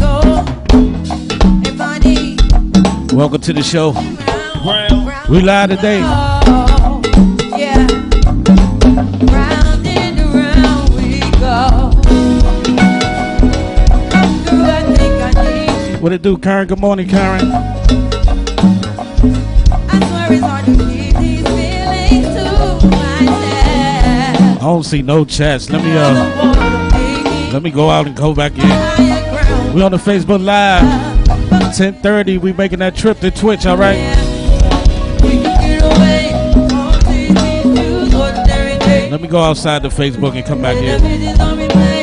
go. If I need Welcome to the show. We live today. What it do, Karen? Good morning, Karen. I don't see no chats. Let me uh, let me go out and go back in. We on the Facebook Live. 10:30. We making that trip to Twitch. All right. We. Let me go outside the Facebook and come back in. bitches on replay,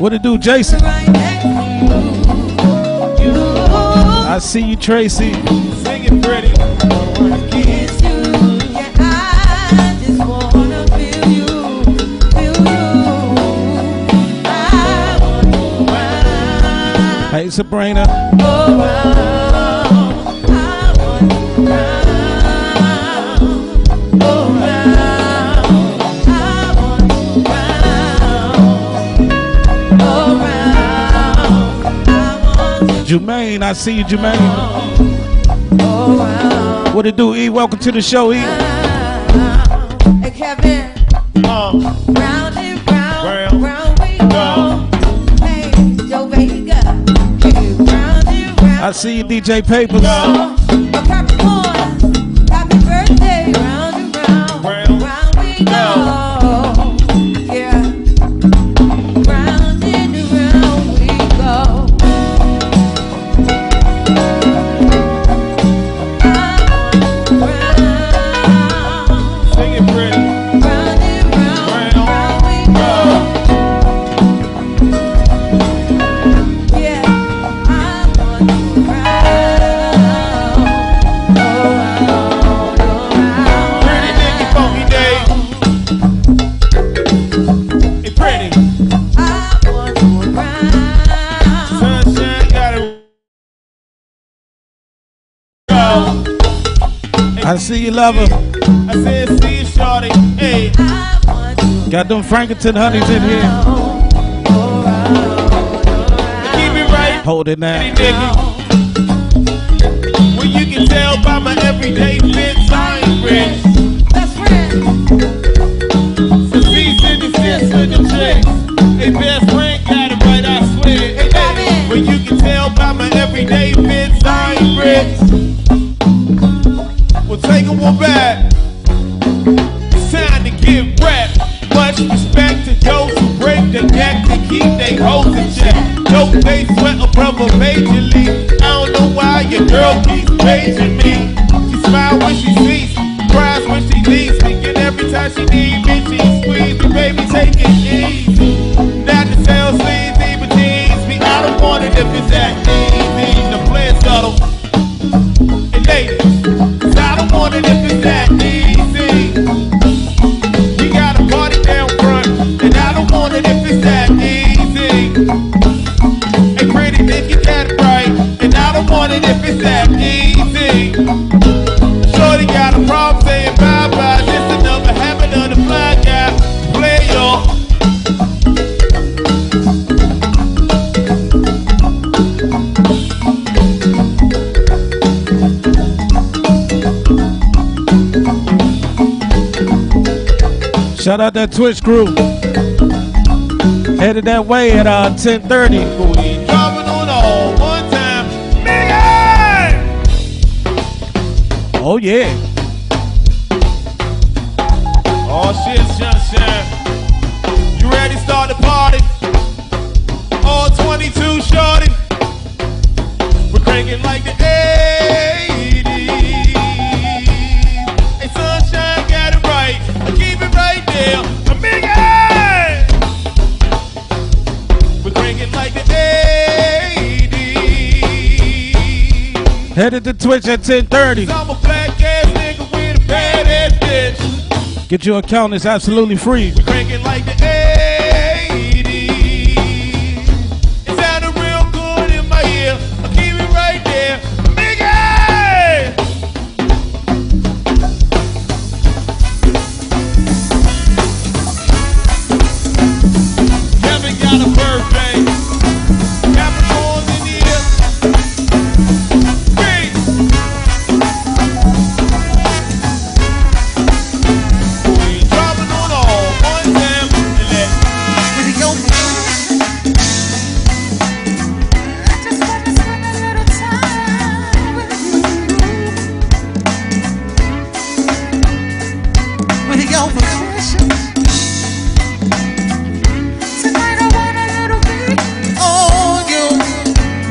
What it do, Jason? Right next to you. You. I see you, Tracy. Sing it pretty. It's you. Jermaine, I see you, Jermaine. What it do, E? Welcome to the show, E. Kevin, Uh, round and round, Round, round we go. Hey, Joe Vega, round and round. I see you, DJ Papers. See you, lover. I said, see you, shorty. Hey, I want to Got them Frankenton honeys in here. keep it right. Hold it now. Well, you can tell by my everyday fits, I ain't rich. Best friend. Some peace in the sense of the chicks. Hey, best friend got it right, I swear. Hey, Bobby. hey. Well, you can tell by my everyday fits, I ain't rich. No, they sweat a brother majorly. I don't know why your girl keeps paging me. She smile when she sees cries when she leaves me. And every time she need me, she squeeze me, baby, take it easy. Not to sound sleazy, but tease me. I don't want it if it's that easy. Shout out that Twitch crew. Headed that way at uh, 10:30. We dropping on all one time. Megan! Oh yeah. We're like the 80s. Headed to Twitch at 10:30. I'm a black ass nigga with a bad ass bitch. Get your account. It's absolutely free.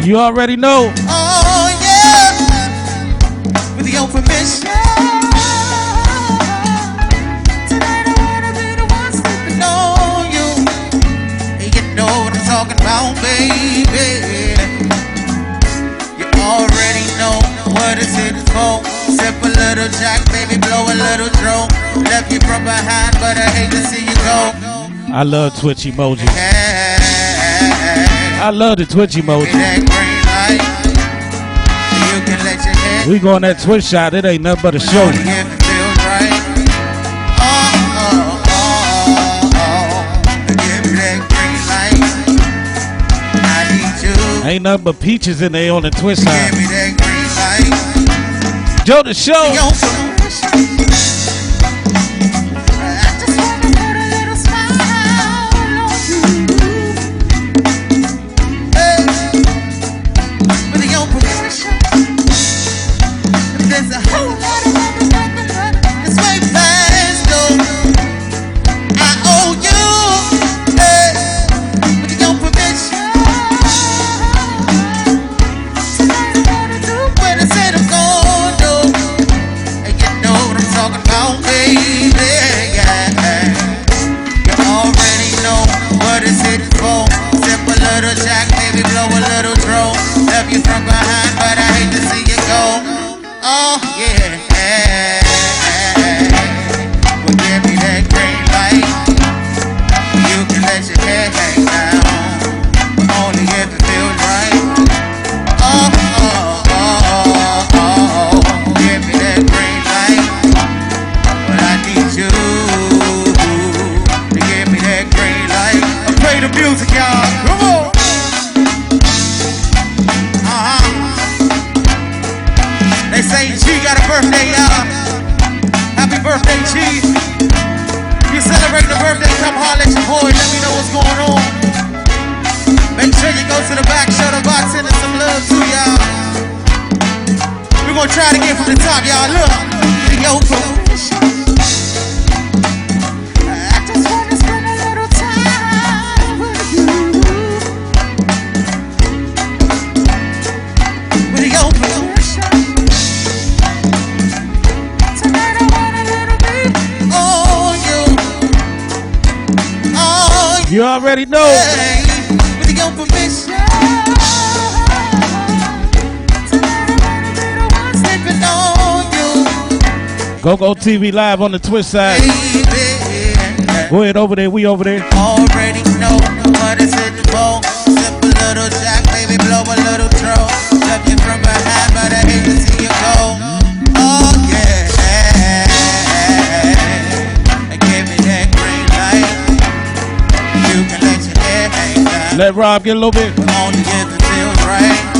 You already know. Oh, yeah. With your permission. talking about, baby. You already know what it's in. Sip a little jack, baby, blow a little drone. Left you from behind, but I hate to see you go. I love Twitch emojis. Yeah. I love the Twitch emoji. We going that Twitch shot. It ain't nothing but a show. Ain't nothing but peaches in there on the Twitch side. Joe the show. already know. Hey, with your permission. Go Go TV live on the Twitch side. Go ahead over there, we over there. Already know. Simple little. Let Rob get a little bit. Come on, you get the right.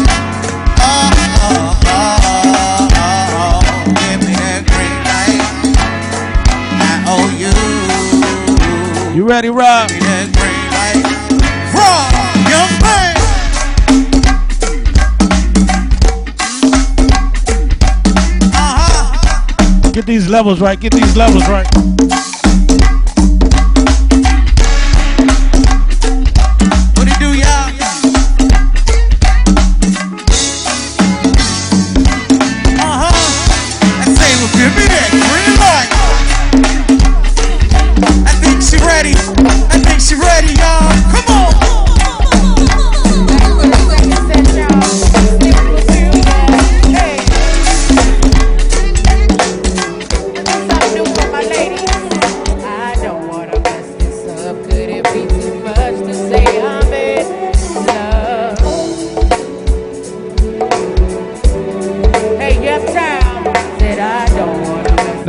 You. Ready, Rob? Rob, young man. Uh-huh. Get these levels right. Get these levels right.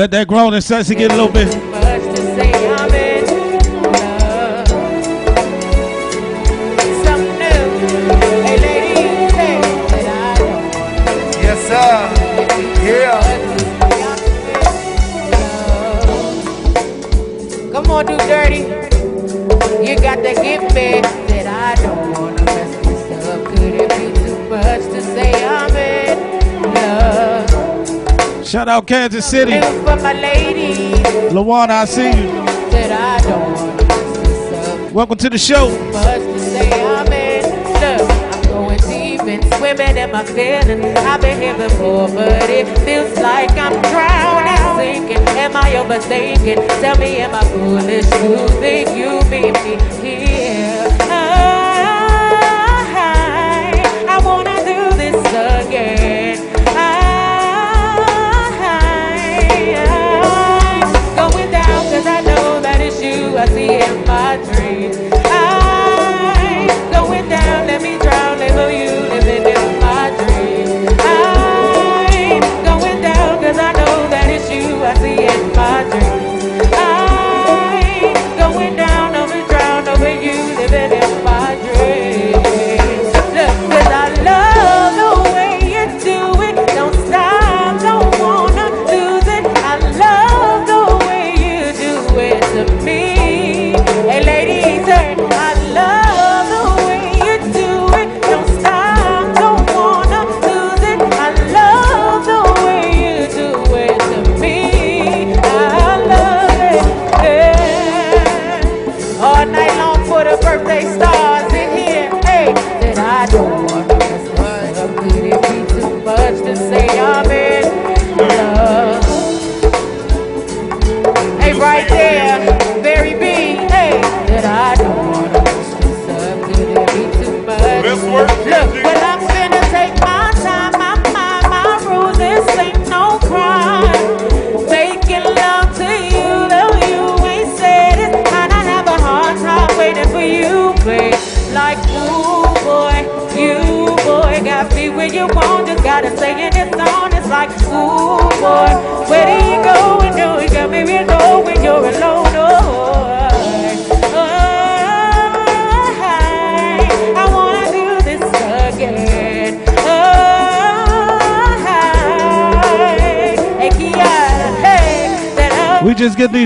Let that groaning sexy get a little bit. out Kansas City. Lawana, I see you. Welcome to the show. Swimming in my feelings, I've been here before, but it feels like I'm drowning, sinking. Am I overthinking? Tell me, am I foolish? Think you? my dream.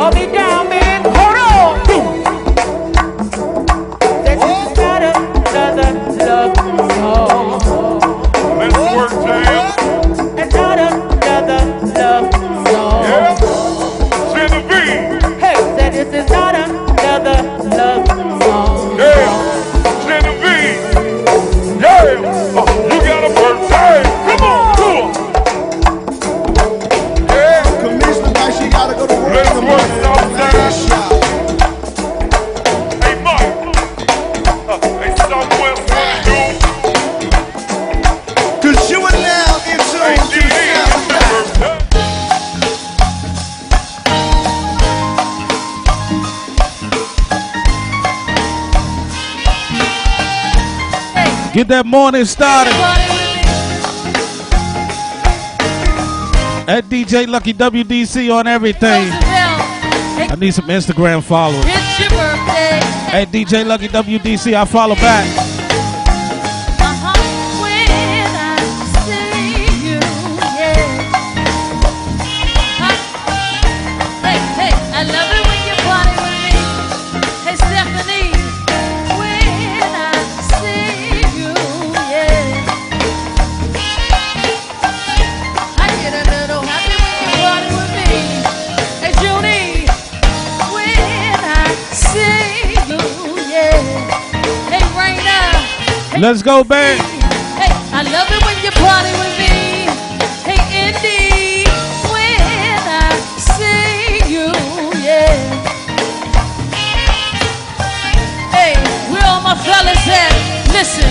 I'll down. Get that morning started. At DJ Lucky WDC on everything. I need some Instagram followers. At DJ Lucky WDC, I follow back. Let's go back. Hey, I love it when you party with me. Hey, Indy, when I see you, yeah. Hey, where all my fellas at? Listen,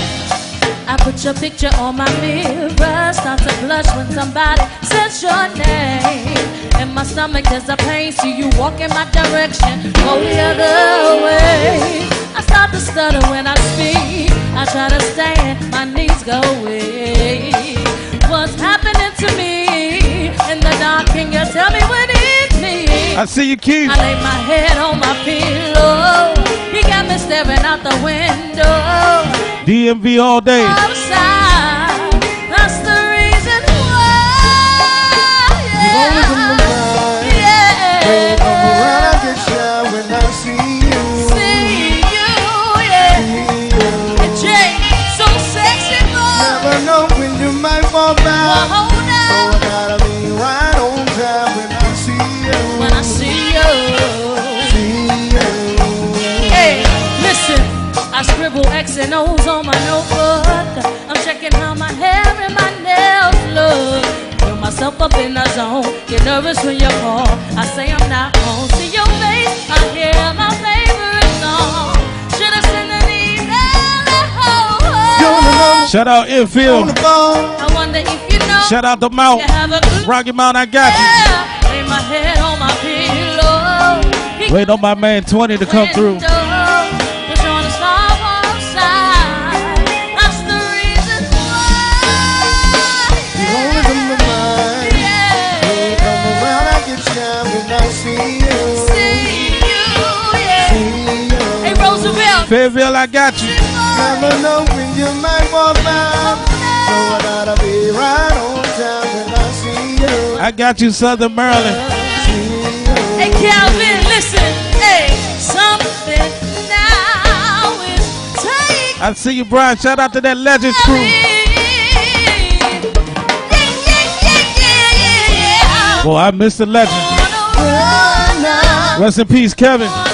I put your picture on my mirror. Start to blush when somebody says your name. and my stomach, has a pain. See you walk in my direction, go the other way. I start to stutter when I speak. I try to stand, my knees go weak. What's happening to me in the dark? Can you tell me what it means? I see you, Keith. I lay my head on my pillow. He got me staring out the window. DMV all day. I'm X and O's on my notebook. I'm checking how my hair and my nails look. Feel myself up in the zone. Get nervous when you call. I say I'm not home. See your face. I hear my favorite song. Should have sent an email. Shout out Infield. Shout out the Mount. You have a clue. Rocky Mount, I got Yeah. Lay my head on my pillow. you. Wait on my man 20 to come through. Window, push on the starboard side. That's the reason why. always on my mind. Yeah. Come around, I get shine when I see you. See you, yeah. Hey, Roosevelt. Fayetteville, I got you. Never know when you might walk by. So I gotta be right on time when I see you. I got you, Southern Maryland. Hey, Calvin, listen. Hey, something now is taking I see you, Brian. Shout out to that Legends crew. Yeah, yeah, yeah, yeah, yeah. Boy, I miss the legend. Rest in peace, Kevin.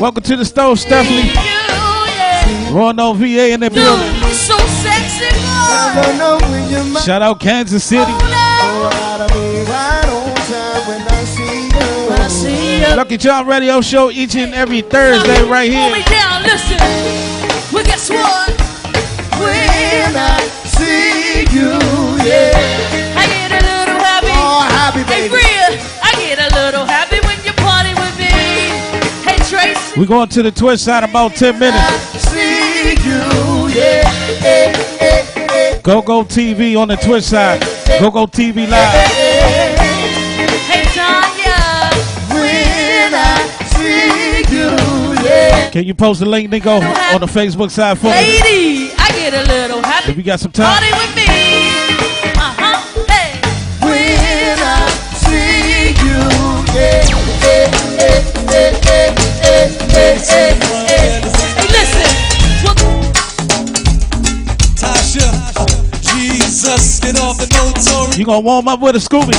Welcome to the stove, Stephanie. You, yeah. Roanoke, VA in the building. So sexy, boy. Never know when you might. Shout out Kansas City. So I gotta be right on time when I see you. I see you. Lucky John Radio Show each and every Thursday right Hold me here. down, listen. Well, guess what? Tracy. we going to the Twitch side in about 10 minutes. See you, yeah. Go Go TV on the Twitch side. Go Go TV Live. Hey, Tanya. When I see you, yeah. Can you post the link, Nico, on the Facebook side for me? Lady, I get a little happy. If you got some time. Hey, listen. Tasha, Jesus, get off the. You gonna warm up with a Scooby?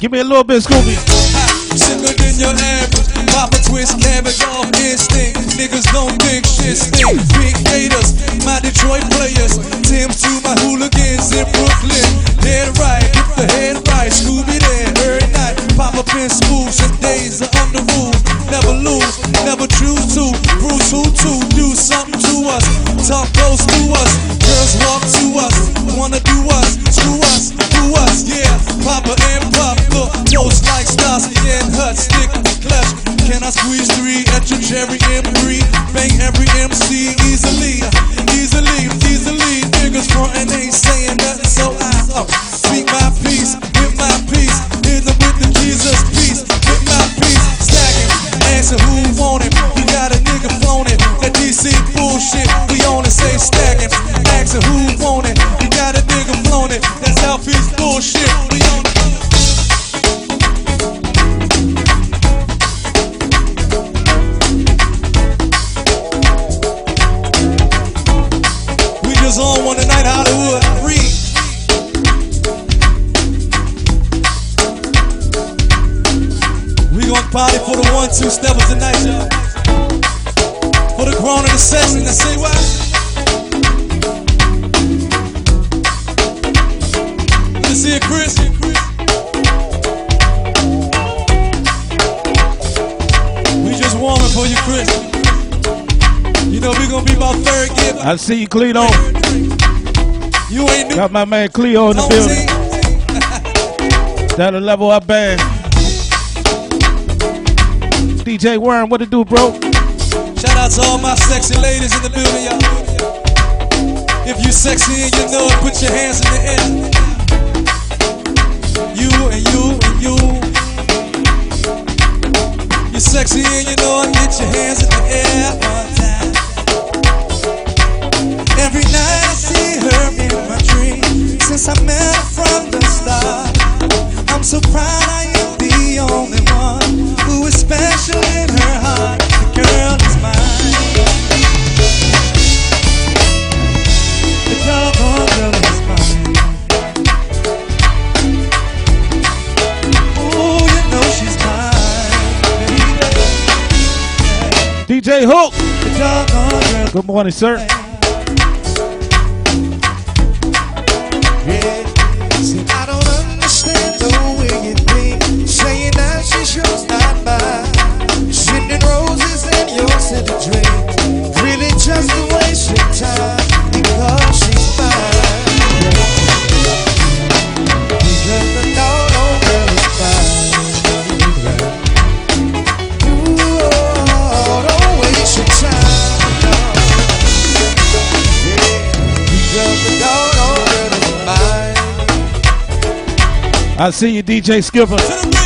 Give me a little bit, Scooby. Sicker than your average. Papa twist cabbage off. Niggas don't think shit stink. Big haters, my Detroit players. Tim's to my hooligans in Brooklyn. Dead right, get the head right. Scooby been smooth since days are under rule. Never lose, never choose to. Bruce who to do something to us. Talk close to us. Girls walk to us. Wanna do us, screw us, do us, yeah. Papa and Papa, toast like Starsky and Hutch, stick clutch. Can I squeeze three at your cherry M3? Bang every MC easily, easily, easily. Niggas frontin' ain't saying nothing, so I uh, answer who want it. You got a nigga flown it. That DC bullshit, I see you, Cleto. You ain't new. Got my man Cleo in the building. Down the level up band. DJ Worm, what it do, bro? Shout out to all my sexy ladies in the building, y'all. If you sexy and you know it, put your hands in the air. You and you and you. You sexy and you know it, get your hands in the air. Every night I see her in my dreams. Since I met her from the start, I'm so proud I am the only one who is special in her heart. The girl is mine. The doggone girl is mine. Oh, you know she's mine. Baby. DJ Hook. Good morning, sir. I see you, DJ Skipper.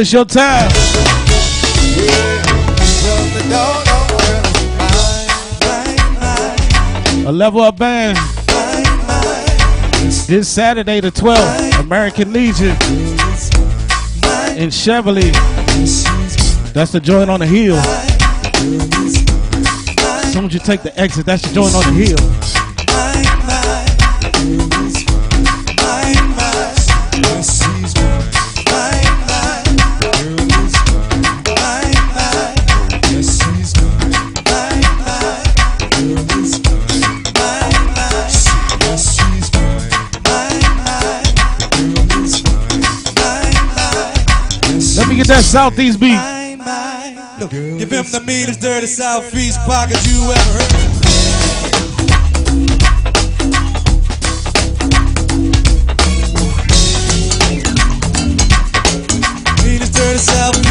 It's your time. A level up band. This Saturday the 12th, American Legion in Cheverly. That's the joint on the hill. As soon as you take the exit, that's the joint on the hill. That's that Southeast beat. Look, give him the meanest dirty Southeast pockets you ever heard. Meanest dirty Southeast.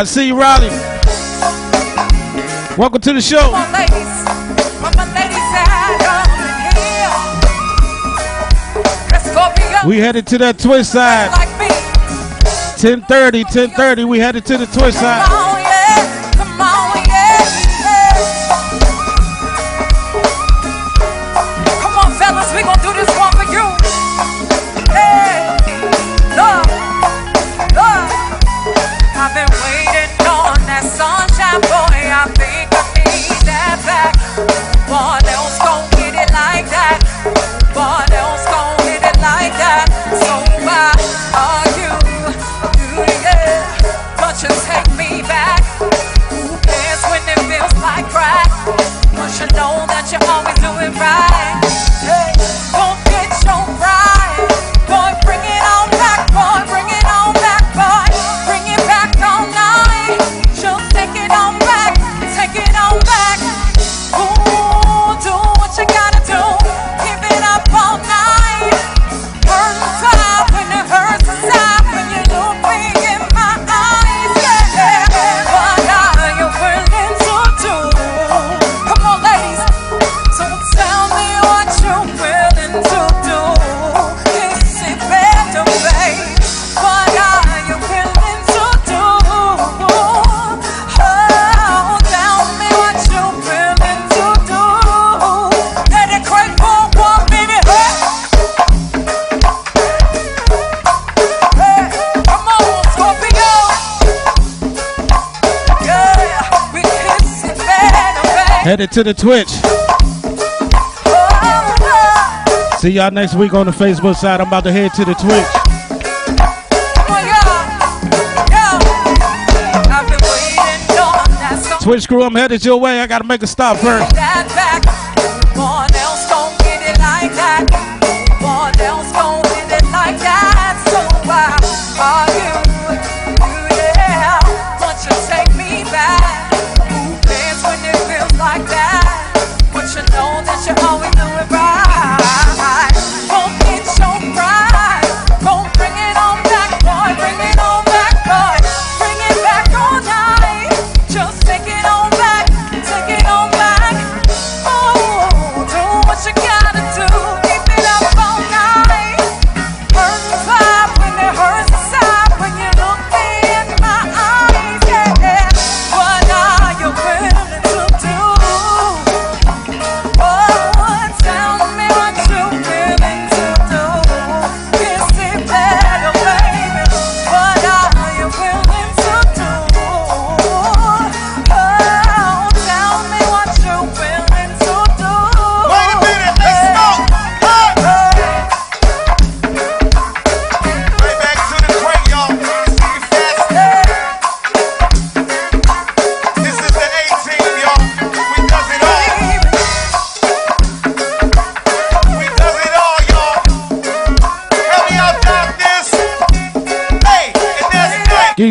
I see you, Riley. Welcome to the show. We headed to that Twitch side. 10:30, 10:30. We headed to the Twitch side. added to the Twitch. See y'all next week on the Facebook side. I'm about to head to the Twitch. Twitch crew, I'm headed your way. I gotta make a stop first.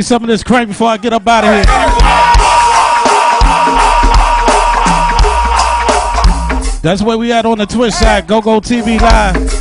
Some of this crank before I get up out of here. That's where we at on the Twitch side. Go Go TV Live.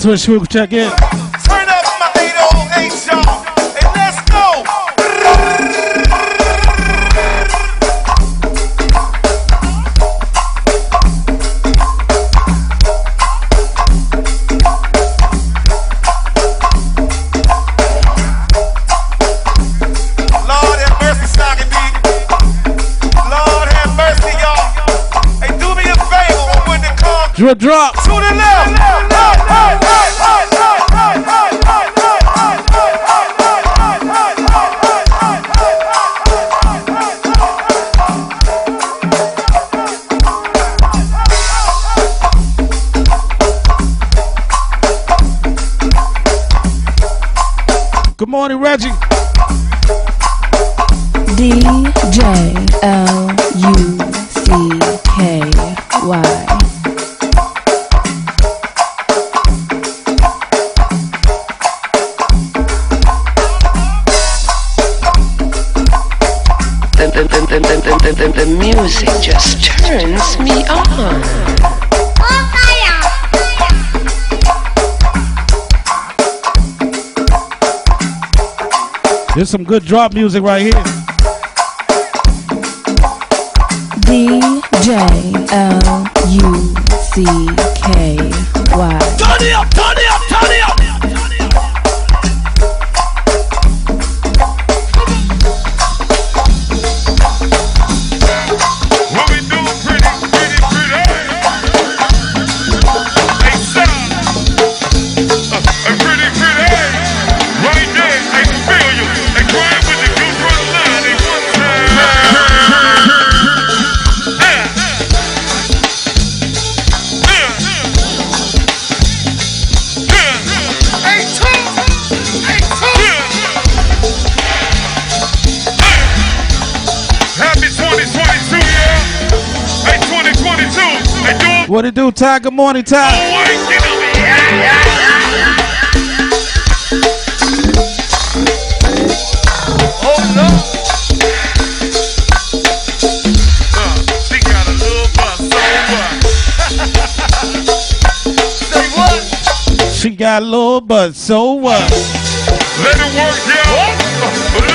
All my Twitch people check in. Turn up my 808, y'all. And let's go. Lord have mercy. Lord have mercy, y'all. Hey, do me a favor when the car Drip drop. Morning, Reggie. D J L U C K Y. The, the, the, the, music just turns me There's some good drop music right here. D J L U C What it do, Ty? Good morning, Ty. Oh, no. She got a little butt, so what? Let it work, yeah. What?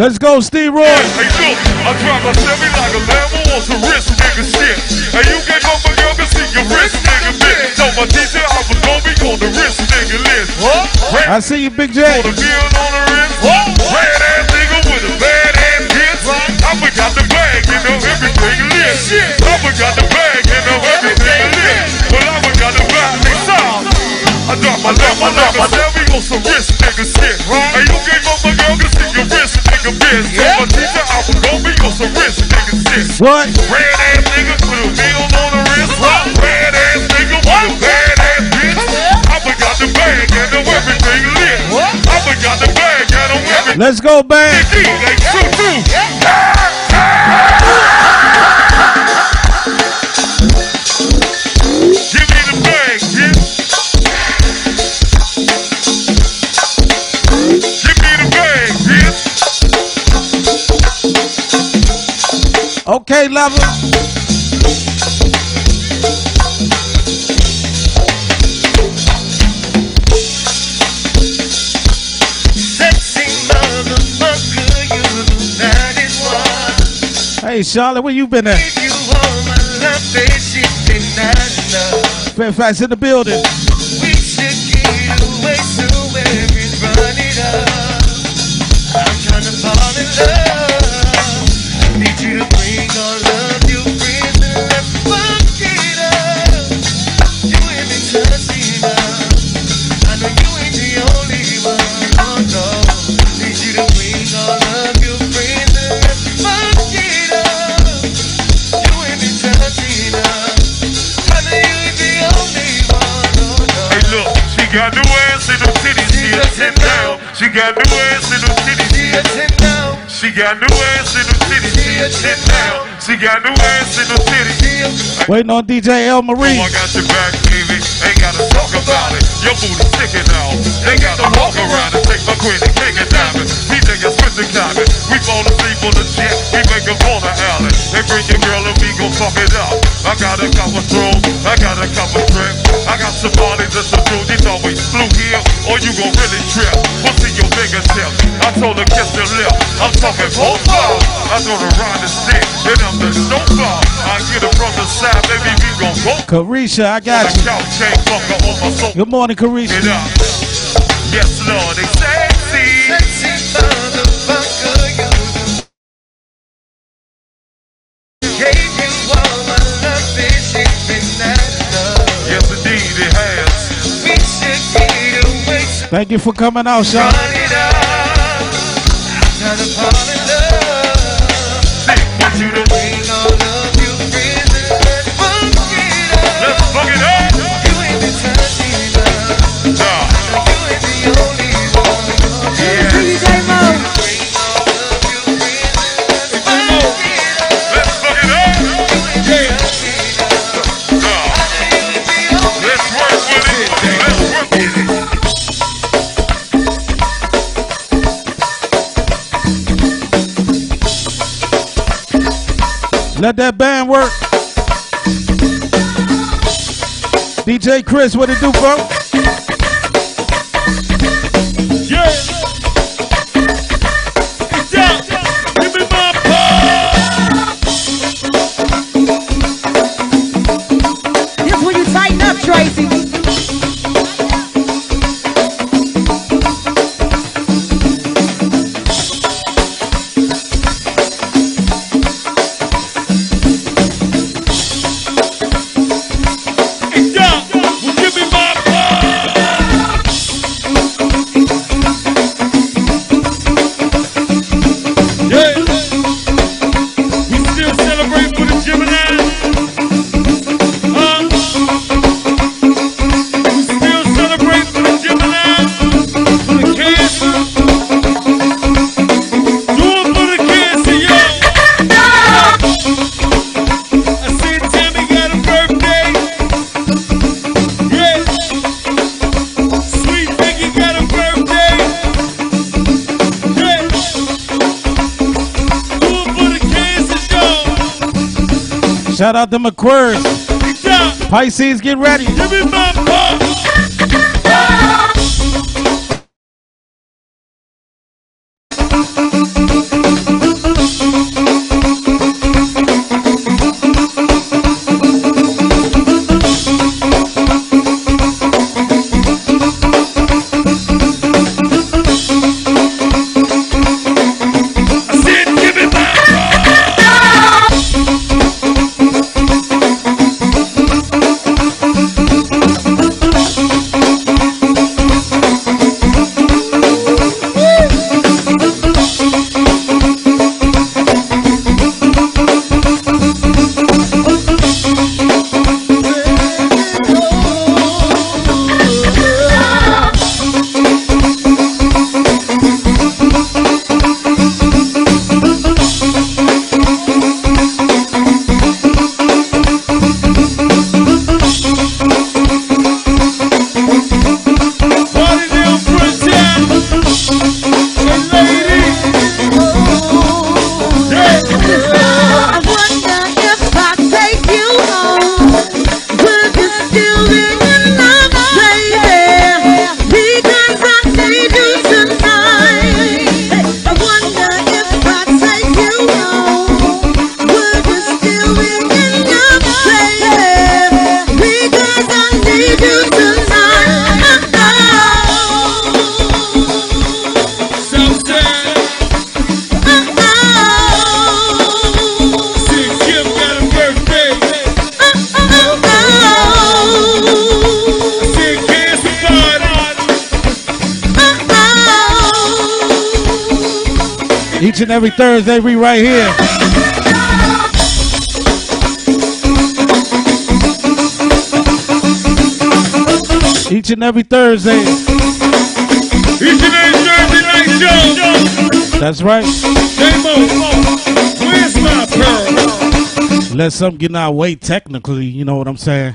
Let's go, Steve Roy. Hey, look, I drive my Chevy like a Lambo on some wrist nigga shit. Hey, you gave up my girl, can see your wrist nigga bitch. Told my teacher I was gonna be on the wrist nigga list. Red I see you, Big J. on the bill on the wrist. Red ass nigga with a bad ass hits. I forgot the bag, you know, everything lit. I forgot the bag, you know, everything lit. Well, I forgot the bag, they sound. I drop my left, my left, my Chevy on some wrist nigga shit. Hey, you gave up my girl, see your wrist nigga bitch. Told my teacher I was gonna be on some wrist. What? Red ass nigga with a bill on the wrist. Red ass nigga with a bad ass bitch. I forgot the bag and everything lit. I forgot the bag and everything Let's go. Like shoot through. CK lover. Sexy motherfucker, you that is why. Hey, Charlotte, where you been at? If you want my love, bitch, it been not enough. Fairfax in the building. Got new ass in them titties. She a 10 now. She got new ass in the city. She a 10 down. She got new ass in the titties. Waiting on DJ El Marie. Oh, I got your back, baby. Ain't gotta talk about it. Your booty sticking out. Ain't gotta walk around and take my queen and cake and diamond. DJ, I spit the diamond. We fall asleep on the jet. We make a the alley. Hey, bring your girl and we gon' fuck it up. I got a couple throws. I got a couple trips. I got some bodies and some. You thought we flew here or you gon' really trip. We'll see your fingertips. I told her kiss the lip. I'm talking both balls. I told her ride the stick. And I'm the snowball. Get it from the side. Baby, we gon' go Carisha, I got you. couch ain't fucker on my soul. Good morning, Carisha. Yes, Lord, they sexy. Sexy motherfucker, you. Gave you all my love, bitch, it been not. Yes, indeed, it has. We should get away so Thank you for coming out, Charlotte. DJ Chris, what it do, bro? Yo. Shout out to McQuarrie. Pisces, get ready. Each and every Thursday, we right here. Each and every Thursday. Each and every Thursday night show. That's right. Where's my pearl? Let some get in our way technically, you know what I'm saying?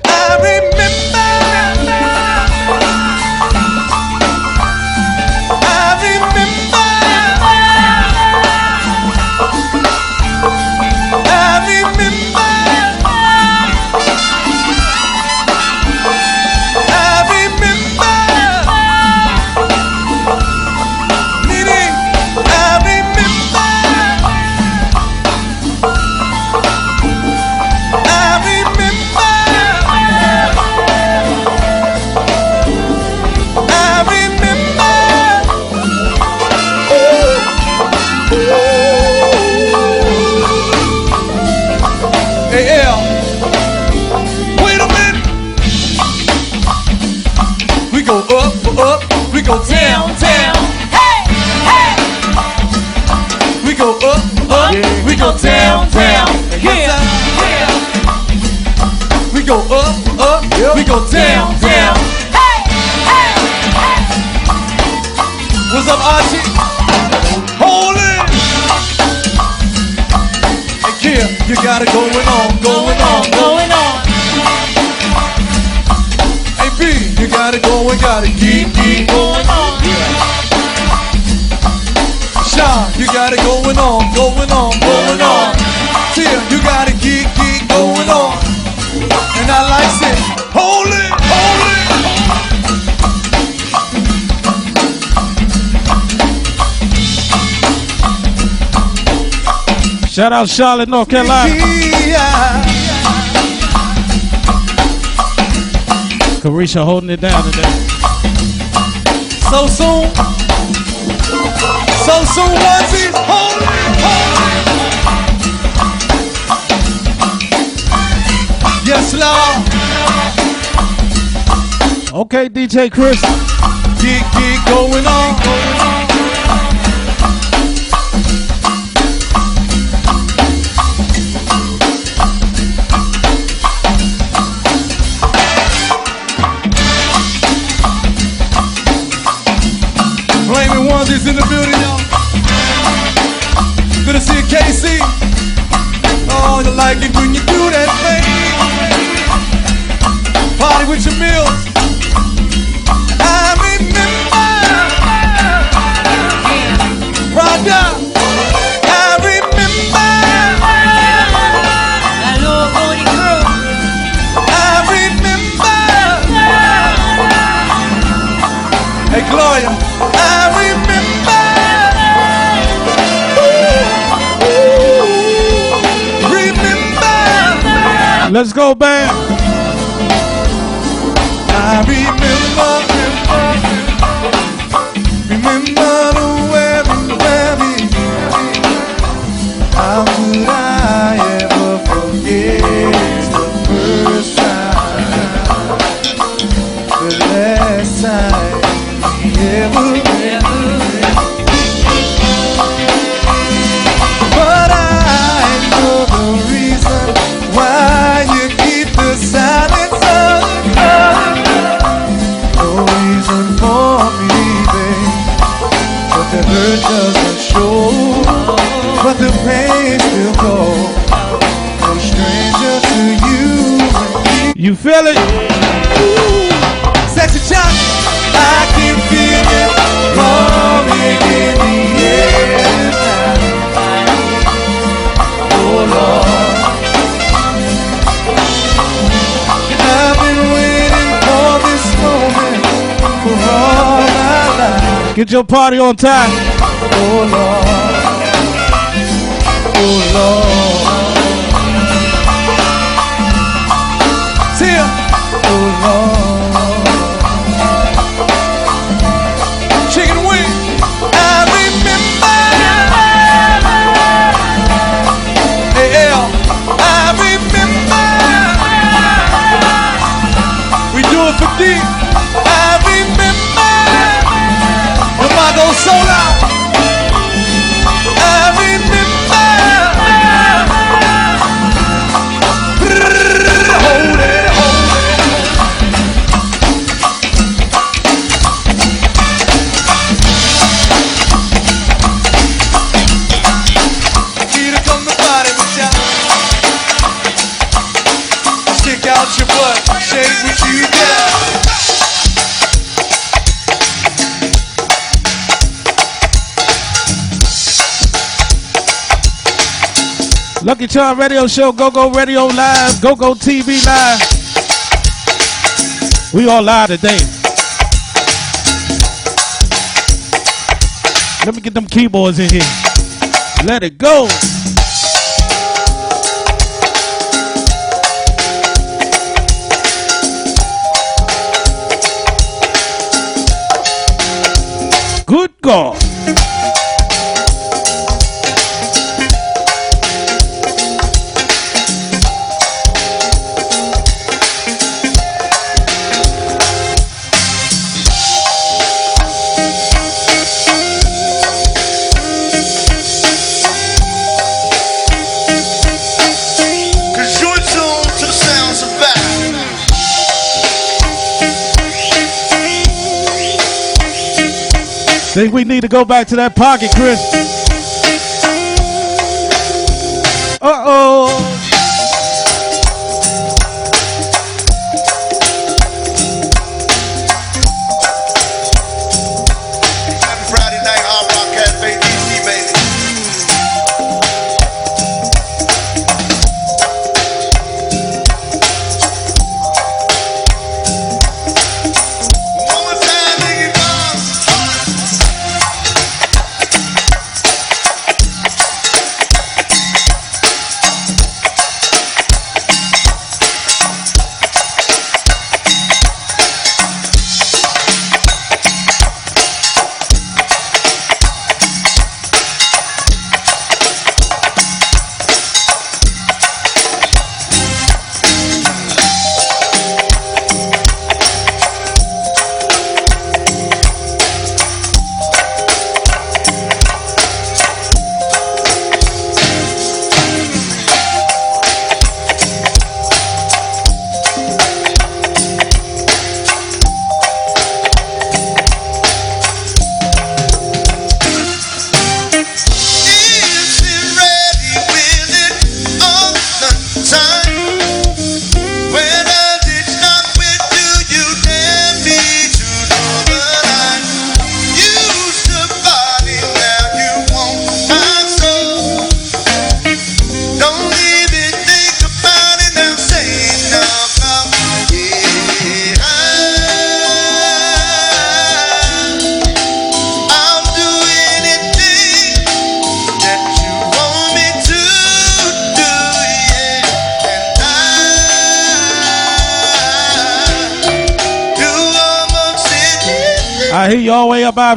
Going, gotta keep, keep going on. Sean, you got it going on, going on, going on. Tia, you got it keep, keep going on. And I like it. Hold it, hold it. Shout out Charlotte, North Carolina. Carisha holding it down today. So soon. So soon, onesies. Hold it, hold it. Yes, Lord. Okay, DJ Chris. Geek, geek going on, going on. Let's go, band. Get your party on time. Oh Lord, oh Lord. Lucky Charm Radio Show, Go Go Radio Live, Go Go TV Live. We all live today. Let me get them keyboards in here. Let it go. Good God. Think we need to go back to that pocket, Chris.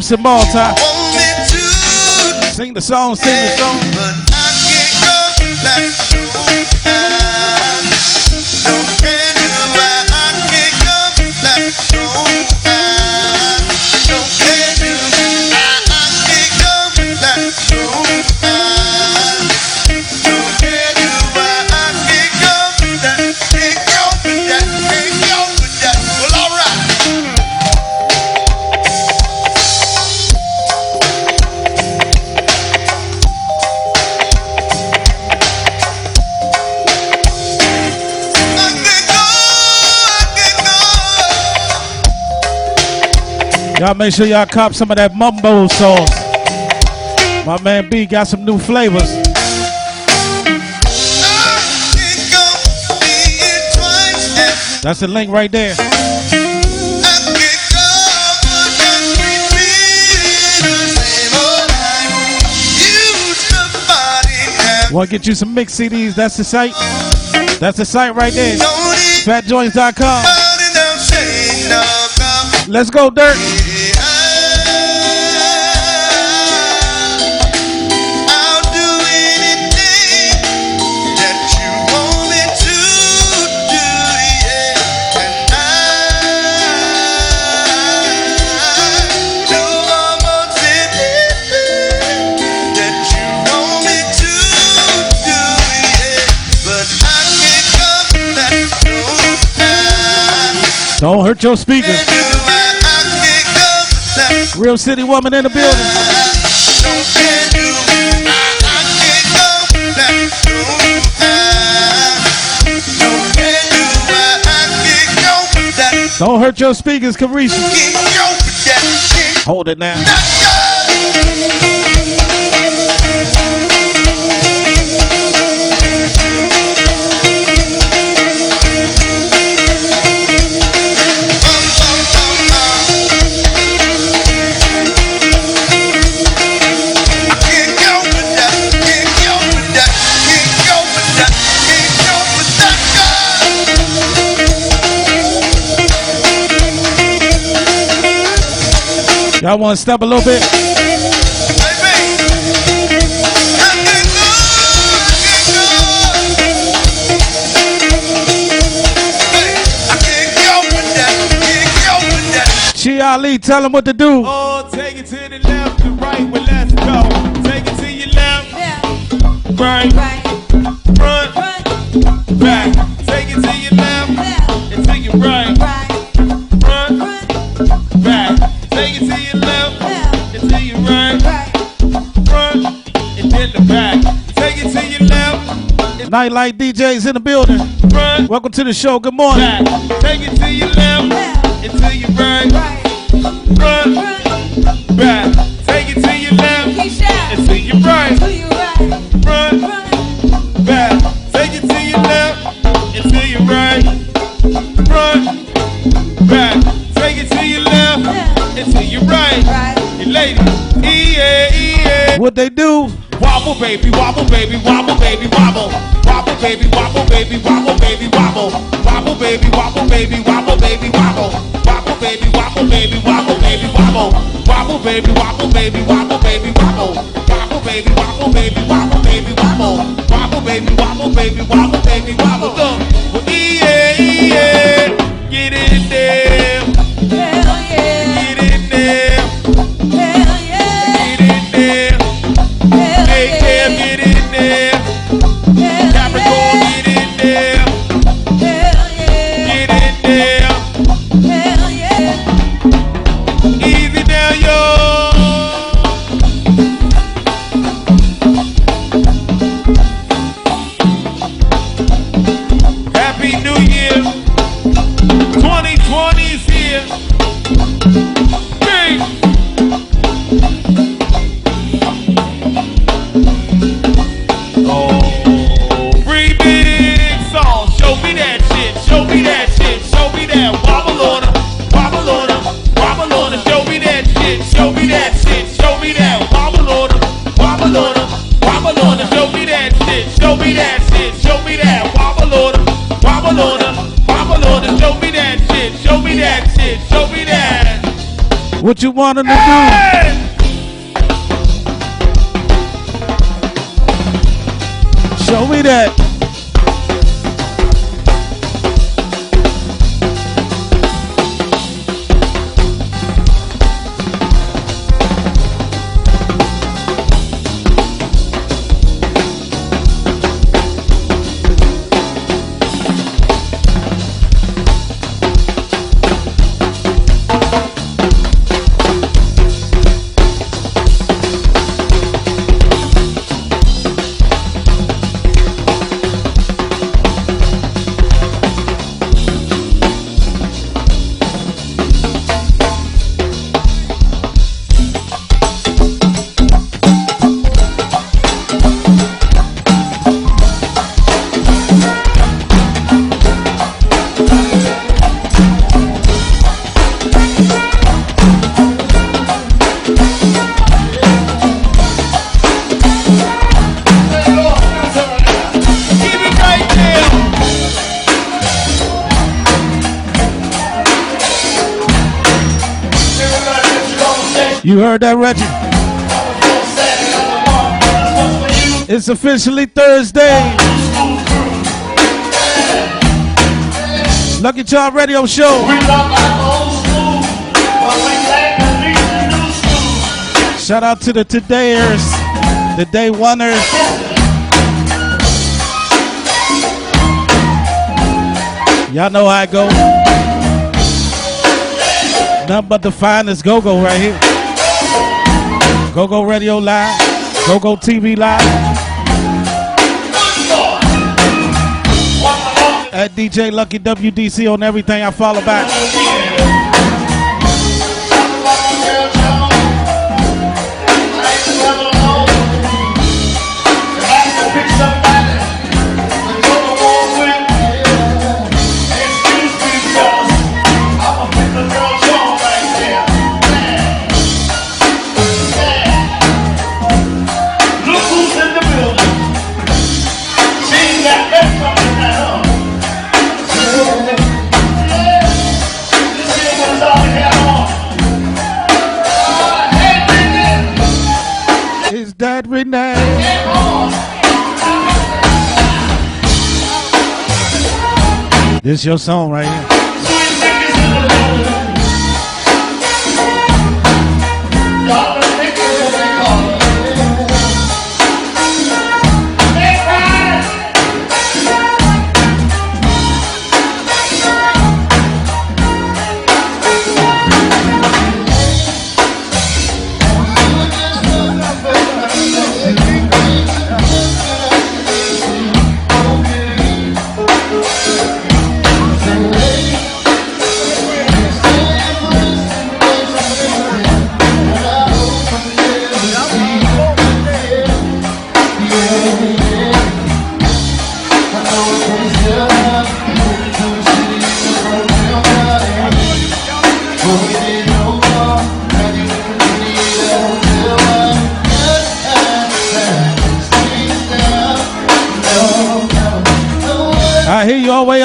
All the way up Absent Malta. want me to, Sing the song, sing the song. Make sure y'all cop some of that mumbo sauce. My man B got some new flavors. That's the link right there. Want to get you some mix CDs? That's the site. That's the site right there. FatJoints.com. Let's go, Dirt. Don't hurt your speakers. Real city woman in the building. Don't hurt your speakers, Carisha. Hold it now. Y'all want to step a little bit? Chi Ali, tell them what to do. Oh, take it to the left and right. Well, let's go. Take it to your left, right, front, Nightlight DJs in the building. front, Welcome to the show. Good morning. back. Take it to your left and to your right, front, back. Take it to your left and to your right, front, back. Take it to your left and to your right, front, back. Take it to your left and to your right. And ladies, yeah, yeah. What they do? Wobble, baby, wobble, baby, wobble, baby, wobble. Baby, wobble, baby, wobble, baby, wobble. Wobble, baby, wobble, baby, wobble, baby, wobble. Wobble, baby, wobble, baby, wobble, baby, wobble. Wobble, baby, wobble, baby, wobble, baby, wobble. Wobble, baby, wobble, baby, wobble, baby, wobble. Wobble, baby, wobble, baby, wobble, baby, wobble. Yeah, yeah, get in What you want them to do? Officially Thursday. Lucky Charm Radio Show. Shout out to the todayers, the day oneers. Y'all know how I go. Nothing but the finest go-go right here. Go-Go Radio Live, Go-Go TV Live. At DJ Lucky WDC on everything I follow back. This your song right here.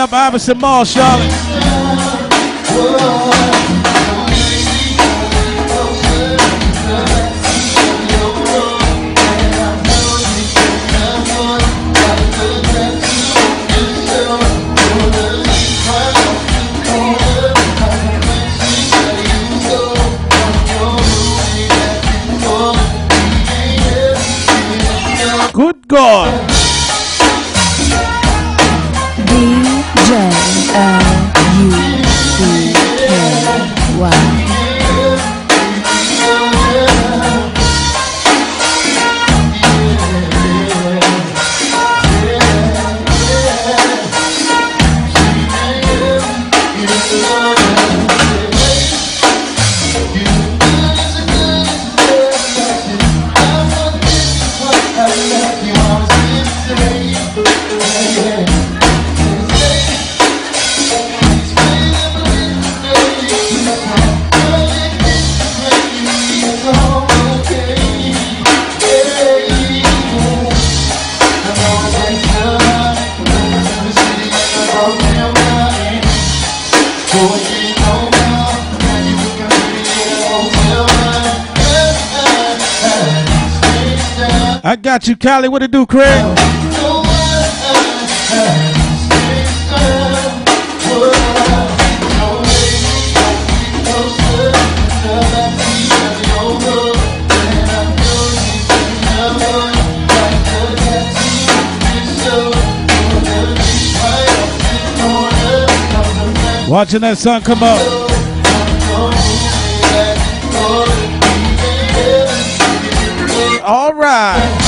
Way up Iverson Mall, Charlotte. You, Cali. What it do, Craig? Watching that sun come up. All right.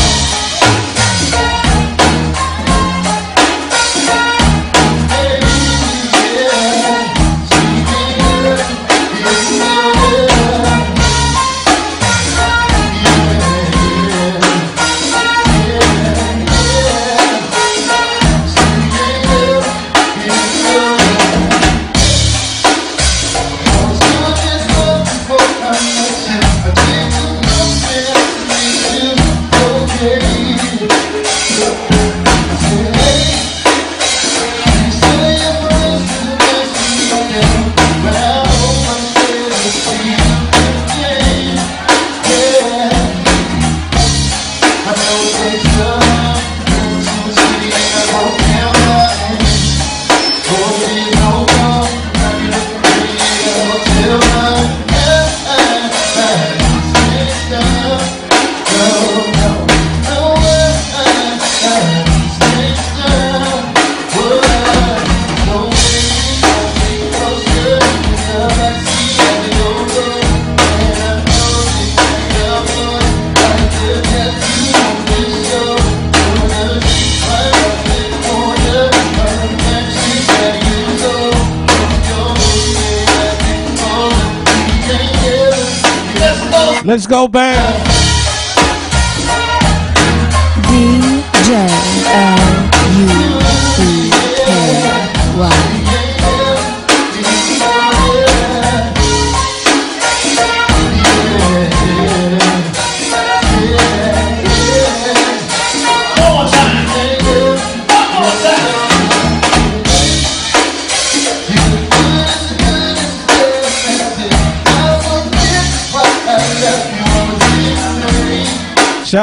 Let's go, band.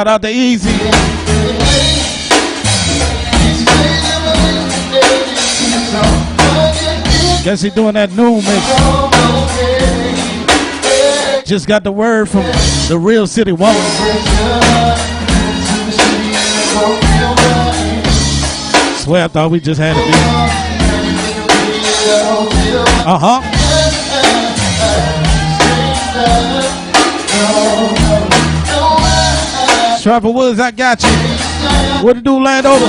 Shout out to Easy. Guess he doing that new mix. Just got the word from the real city woman. Swear I thought we just had a beat. Uh huh. Trevor Woods, I got you. What to do, Landover?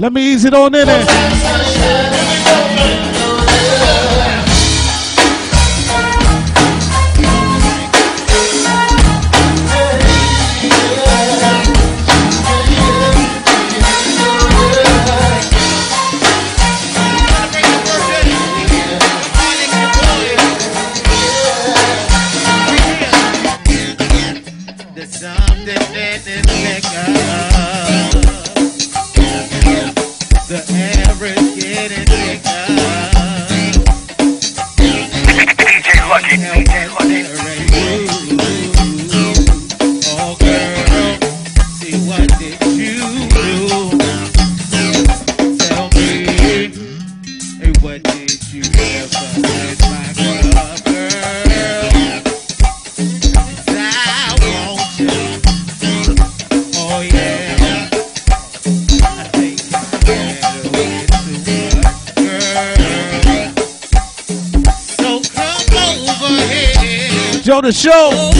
Let me ease it on in there. the show.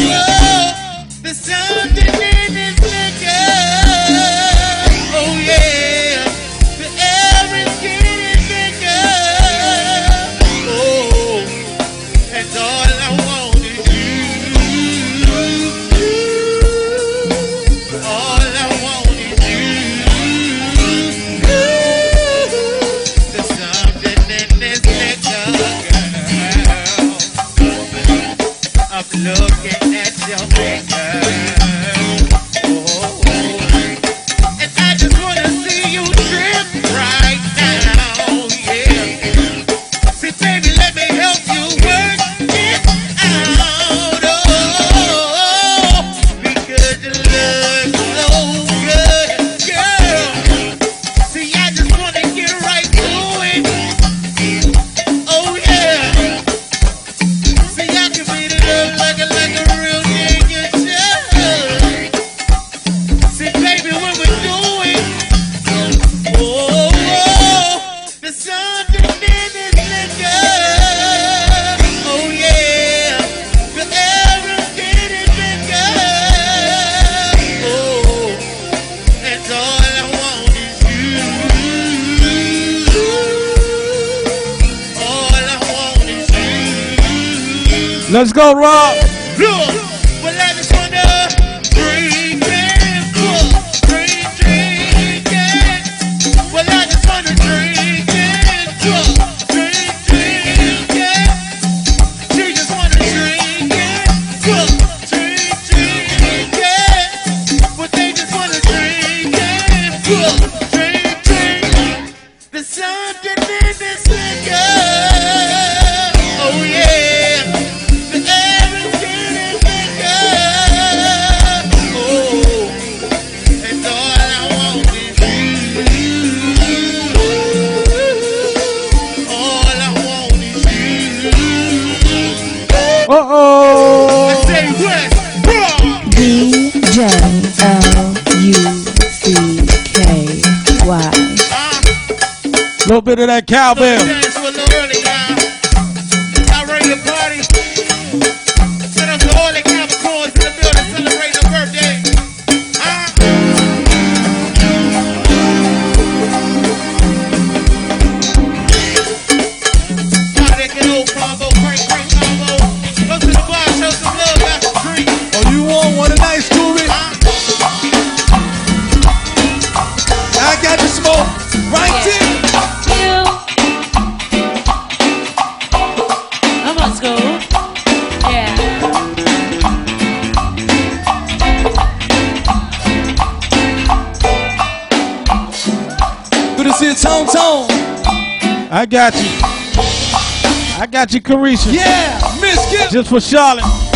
Carisha. Yeah, Miss Just for Charlotte.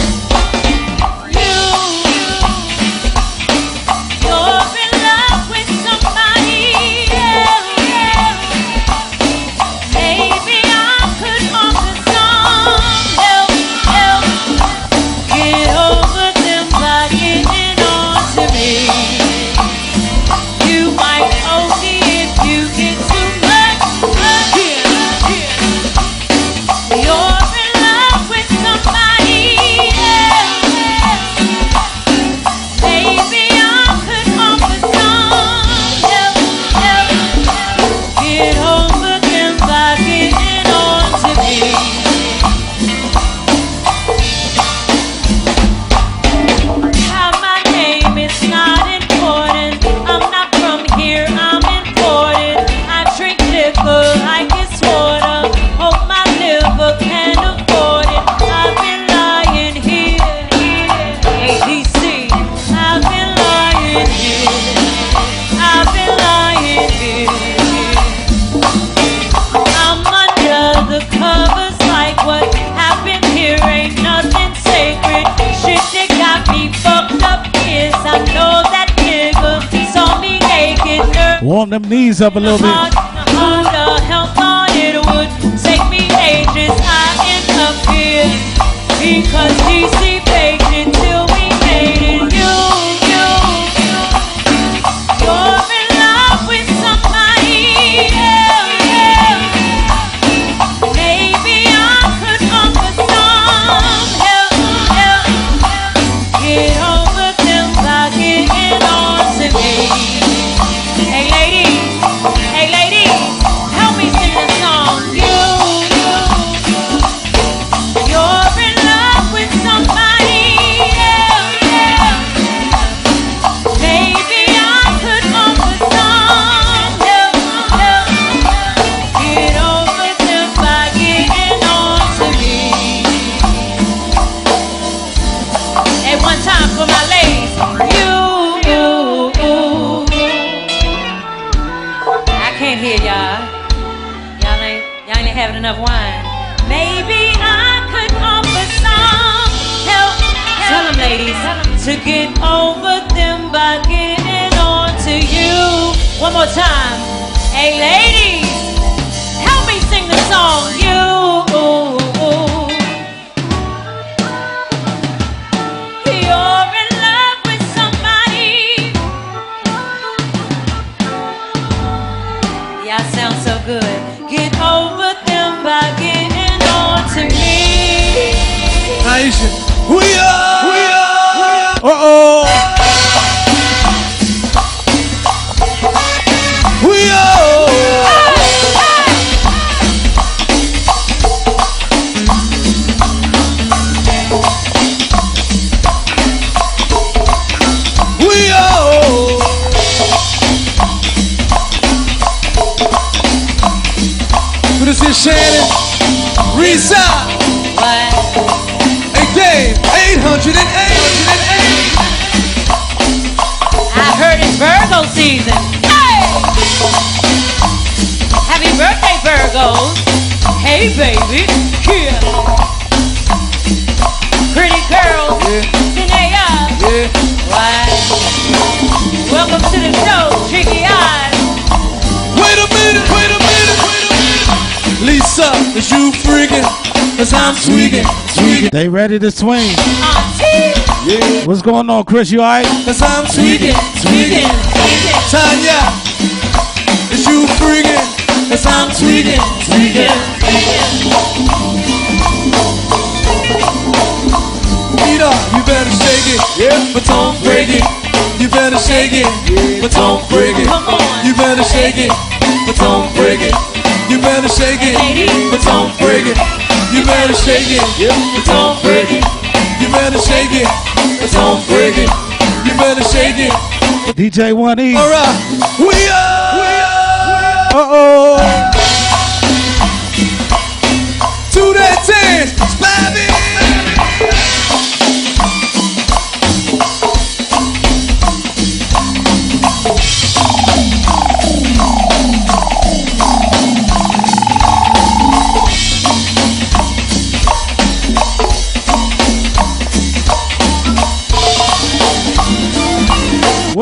up a little bit. Cause I'm tweaking, tweaking. They ready to swing. Yeah. What's going on, Chris? You alright? Cause I'm tweaking, tweaking. Tanya, is you freaking? Cause I'm swinging, swinging. Peter, you better shake it, yeah. but don't break it. You better shake it, but don't break it. You better shake it, but don't break it. You better shake it, but don't break it. You better shake it. It's on freaking. You better shake it. It's on friggin'. You better shake it. DJ One E. All right, we are. We are. Uh oh. To that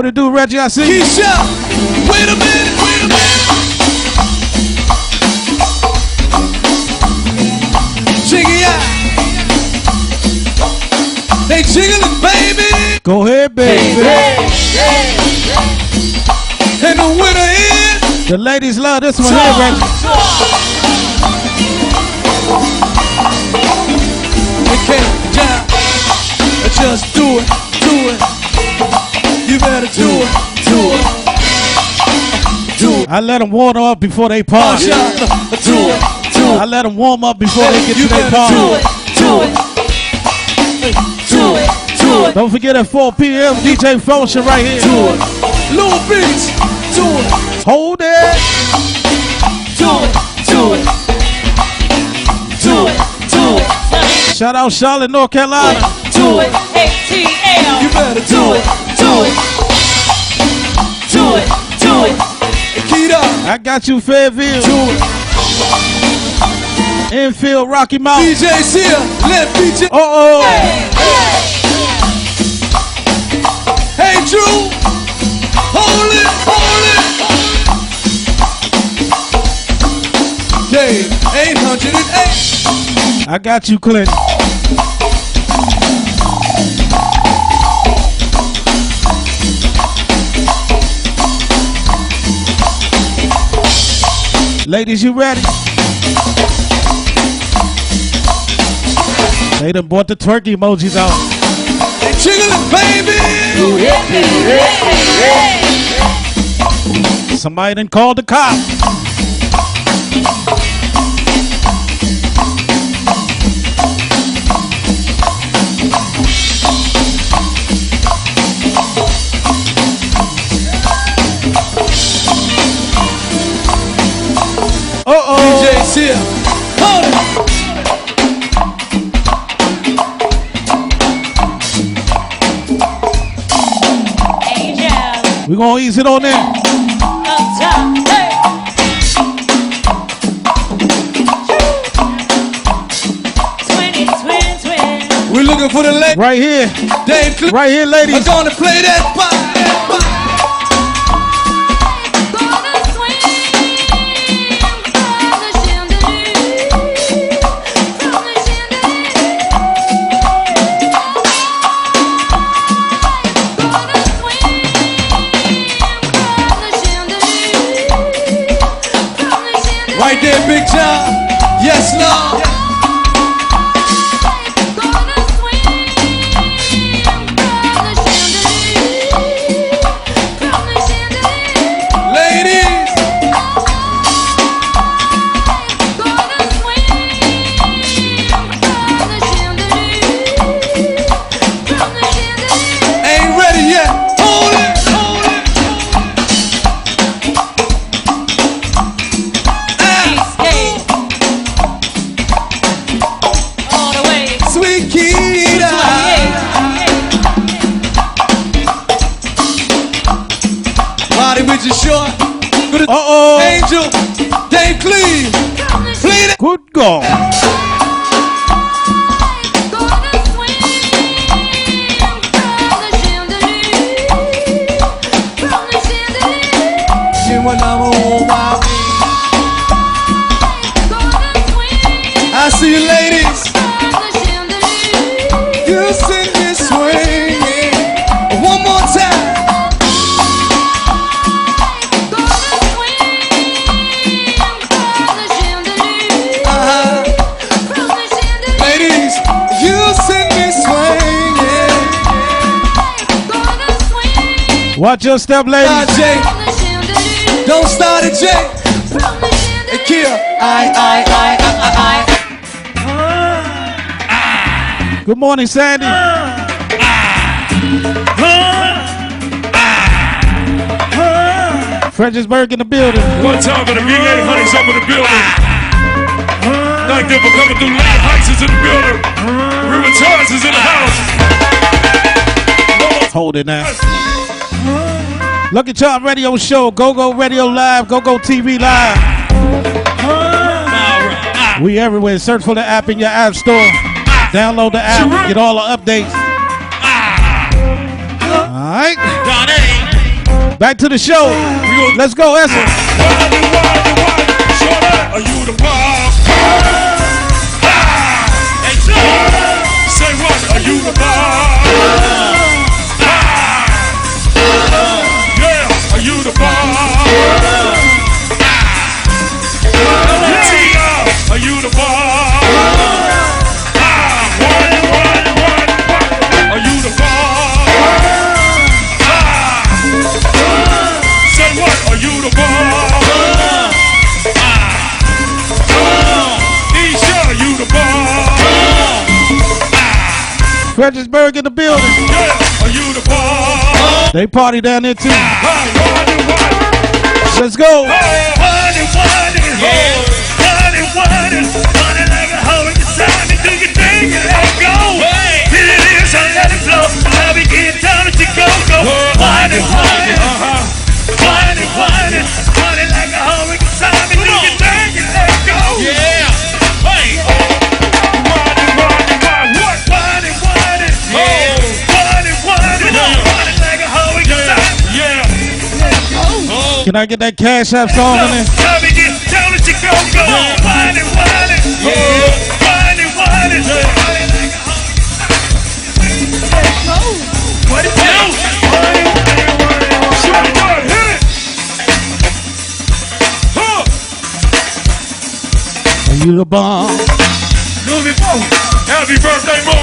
Reggie. I see you. Keisha, wait a minute, wait a minute. Jiggy out. They jiggling, baby. Go ahead, baby. And the winner is. The ladies love this one here, Reggie. It came down. Just do it. I let them warm up before they party. shut up. Do it, do I let them warm up before they get You to their better do party. it, do it. Do it, do it. Don't forget at 4 p.m. DJ Function right here. Do it. Little Beach, do it, Hold it. do it, do it. Do it, do it, Shout out Charlotte, North Carolina. do it. ATL. You better do it, do it. Do it, do it. Keita, I got you, Fairville. do it. Infield, Rocky Mountain. DJ here, let DJ. Uh oh. Hey Drew, hold it, hold it. Dave, 808. I got you, Clint. Ladies, you ready? They done bought the turkey emojis out. They jiggling, baby. Somebody done called the cop. Angel. We gonna ease it on in. Uptown. Hey. Twenty, twin, twin. We're looking for the lady. Right here. Dave Clip. Right here, I'm ladies. gonna play that part. Your step, ladies. Jay, don't start it, Jay. Hey, Kia. I, I, I, I, I. Good morning, Sandy. Fredericksburg in the building. One time for the big lady honeys up in the building. Thank them for coming through. Lady Heights is in the building. River Torres is in the house. Hold it now. Lucky Charm Radio Show, Go Go Radio Live, Go Go TV Live. We everywhere. Search for the app in your app store. Download the app. Get all the updates. All right. Back to the show. Let's go, Essence. Fredericksburg in the building. The they party down there too. Let's go. Hey. Can I get that Cash App song in there? Come and get down at Chicago. You the bomb? Happy birthday, Mo.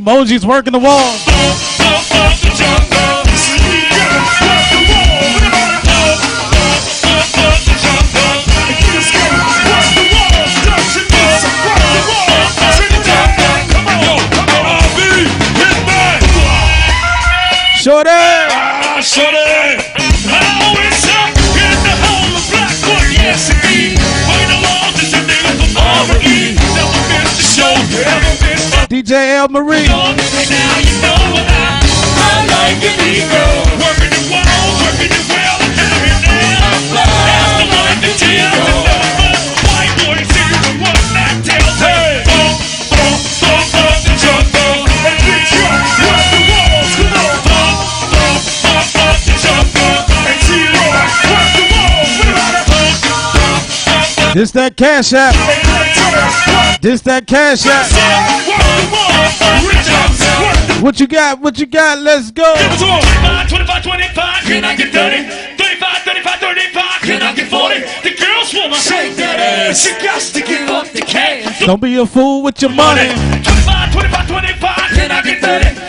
Emoji's working the walls. Al Marie. It's that cash app. This that cash app. What you got? What you got? Let's go. 25, 25, 25. Can I get 30? 35, 35, 35. Can I get 40? The girls want my shake that ass. You got to give up the cash. Don't be a fool with your money. 25, 25, 25. Can I get 30?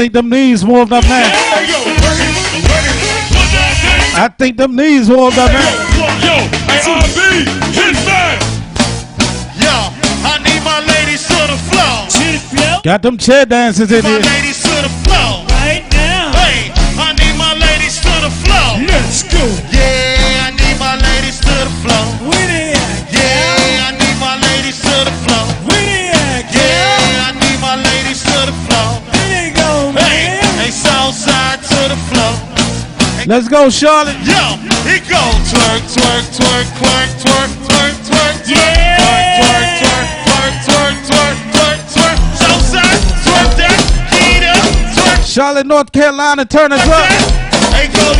think them knees warmed up now. I think them knees warmed up now. Yo, hit. Yo, I need my ladies to the floor. Got them chair dances in here. Let's go, Charlotte. Yo, he go twerk, twerk, twerk, twerk, twerk, twerk, twerk, twerk, yeah. twerk, twerk, twerk, twerk, twerk, twerk, twerk, twerk, Southside, twerk that, heat up, twerk. Charlotte, North Carolina, turn us up. Ain't gonna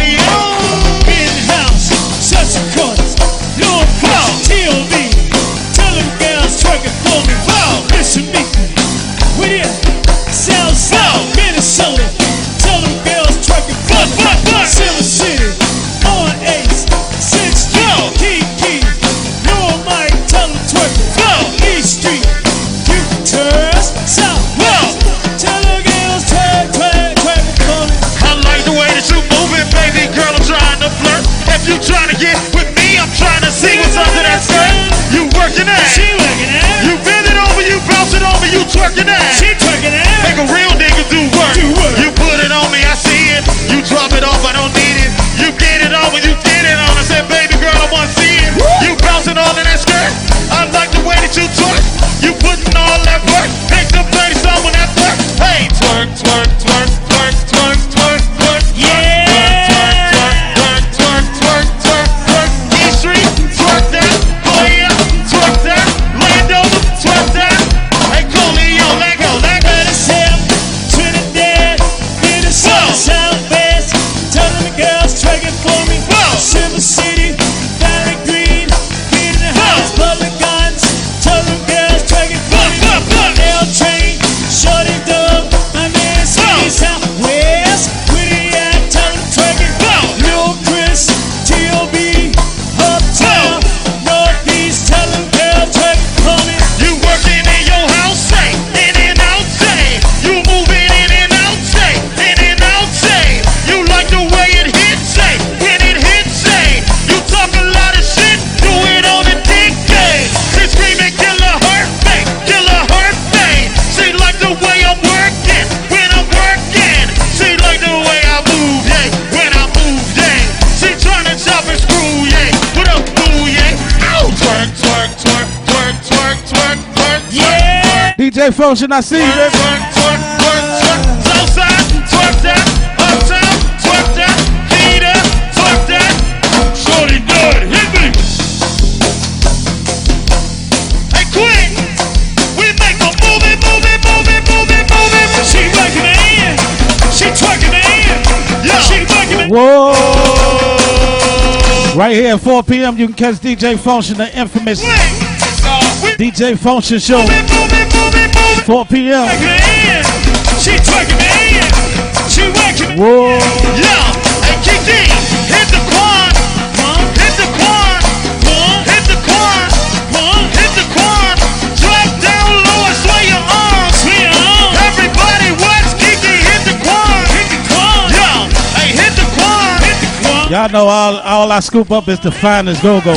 J Function, I see you. Twerk, twerk, twerk, twerk, twerk, side, twerk that, uptown, twerk that, need twerk that. Shorty good, hit me. Hey, we make a movie, movie, movie, movie, movie. She working it in, she twerking it in, yeah, she working it. Whoa. Right here at 4 p.m., you can catch DJ Function, the infamous. Wait. DJ Function Show. 4 p.m. She twerking me She working. Whoa. Yo, Hey, Kiki, hit the quad. Hit the quad. Hit the quad. Hit the quad. Drop down low and sway your arms. Everybody watch Kiki hit the quad. Hit the quad. Yo, Hey, hit the quad. Hit the quad. Y'all know all, all I scoop up is the finest go-go.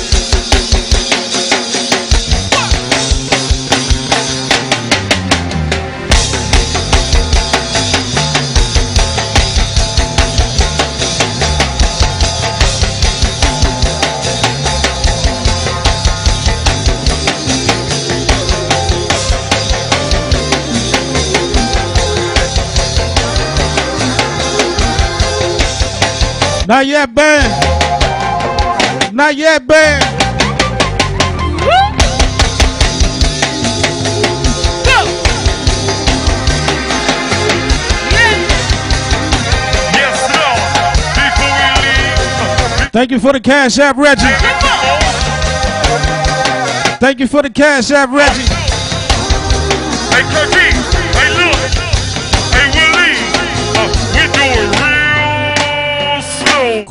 Not yet, ben. Not yet, ben. Thank you for the Cash App, Reggie. Thank you for the Cash App, Reggie.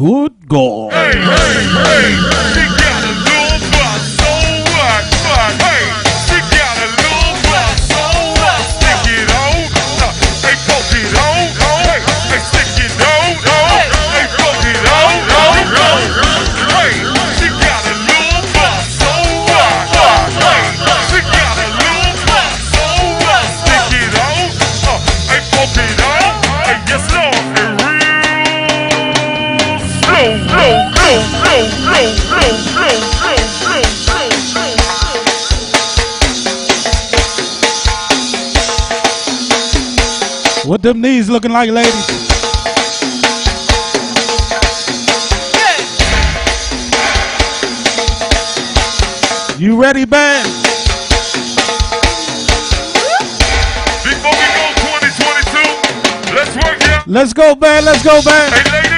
good God. Hey, hey, hey. What them knees looking like, ladies? You ready, band? Before we Go 2022. Let's work, yeah. Let's go, band. Let's go, band. Hey,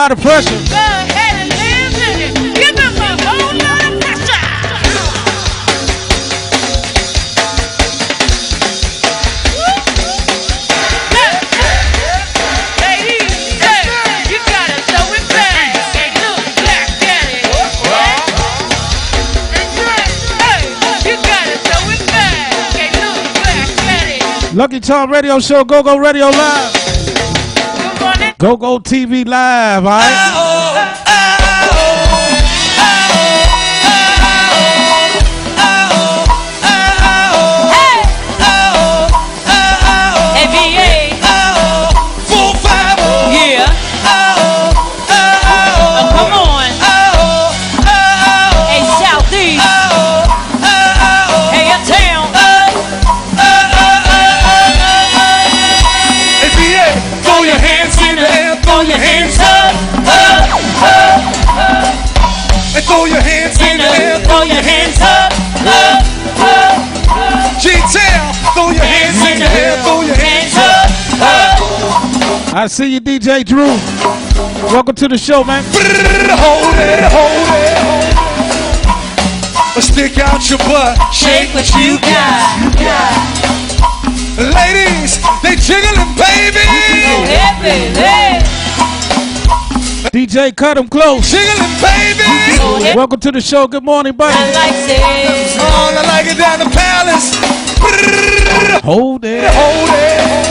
lot of pressure. Go ahead and live in it. Give them a whole lot of pressure. Ladies, you gotta throw it back look back at it. Hey, you gotta throw it back look back at it. Lucky Tom Radio Show, Go Go Radio Live. Go Go TV Live, all right? Oh, I see you, DJ Drew. Welcome to the show, man. Hold it, hold it, hold it. Stick out your butt, shake what you got. Ladies, they jiggling, baby. DJ Cut 'em close. Jiggling, baby. Welcome to the show. Good morning, buddy. I like it. Oh, I like it down the palace. Hold it. Hold it.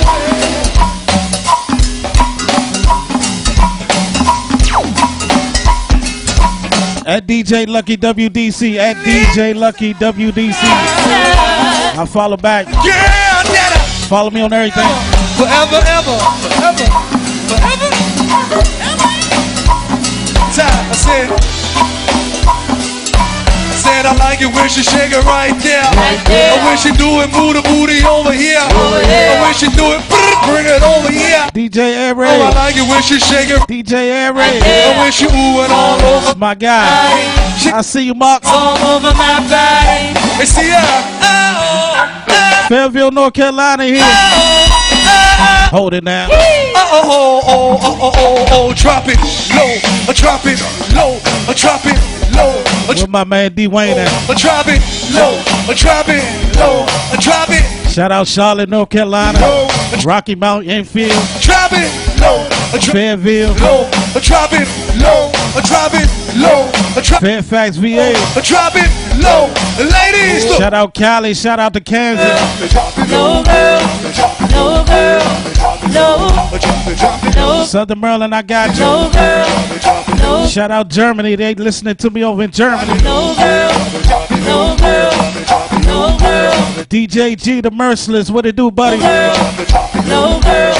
At DJ Lucky WDC. At DJ Lucky WDC. I follow back. Yeah. Follow me on everything. Forever, ever, forever, forever. Time, I said. I I like it when she shake it right there. there. Or when she do it, move the booty over here. here. Or when she do it, bring it over here. DJ Air Oh, I like it when she shake it. DJ Air Raid. Or when she ooh it all over. My guy. I see you, Mark. All over my body. And see ya. Oh, oh, Fayetteville, North Carolina here. Oh, Hold it now. oh, oh, oh, oh, oh, oh, oh, drop it low, uh, drop it low, uh, drop it low, uh, Where my man D Wayne at? drop it low, drop it low, drop it, Shout out Charlotte, North Carolina. Rocky Mount, Enfield, drop it low, drop Fayetteville, low, drop it low, uh, drop it low, uh, drop, Fairfax, VA. uh, drop it low, ladies, look. Shout out Cali. Shout out to Kansas. No girl. No girl. No. No. Southern Maryland, I got you. No girl. No. Shout out Germany. They listening to me over in Germany. No girl. No girl. No girl. DJ G, the Merciless. What it do, buddy? No girl.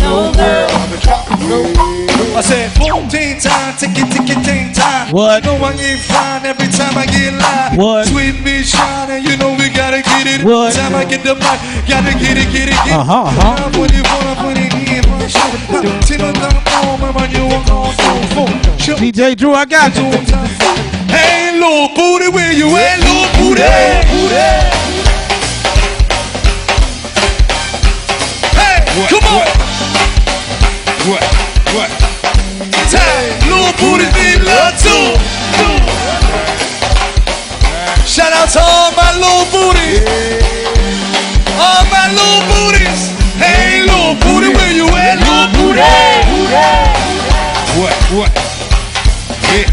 No girl. I said 14 time, tick it, tick it, time. What? Know I get fine every time I get live. What? Sweet me shining, you know we gotta get it. What? Time I get the mic, gotta get it, get it, get it. Uh-huh, uh-huh. When you wanna put it in, my shit. Till the time when you walk on phone. Show DJ Drew, I got you. Hey, little booty, where you at, little booty? Hey, come on. What? What? Time, little booty need love too. Shout out to all my little booties. All my little booties. Hey, little booty, where you at, little booty? What? What? Yeah.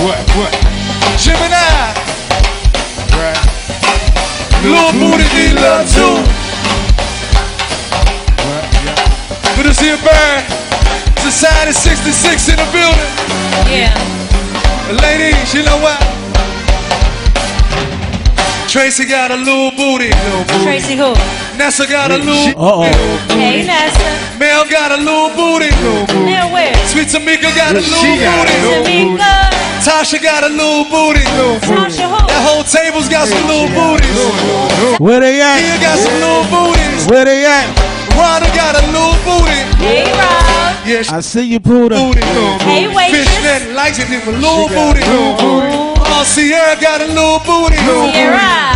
What? What? Gemini, Right. little booty need love too. What? Yeah. Good to see you, Bird. Society 66 in the building. Yeah. Ladies, you know what? Tracy got a little booty. Tracy who? Nessa got a little Uh-oh. Hey, Nessa. Mel got a little booty. Now where? Sweet Tamika got a little She got booty. little Tamika. Tasha got a little booty. Tasha who? That whole table's got some little booties. Where they Here at? got some little booties. Where they at? Rhonda got a little booty. Hey, Rob. Yeah, she I see you, Puda. booty. Hey, waitress. Fishnet likes it with a little booty. Oh, Sierra got a little booty. Sierra.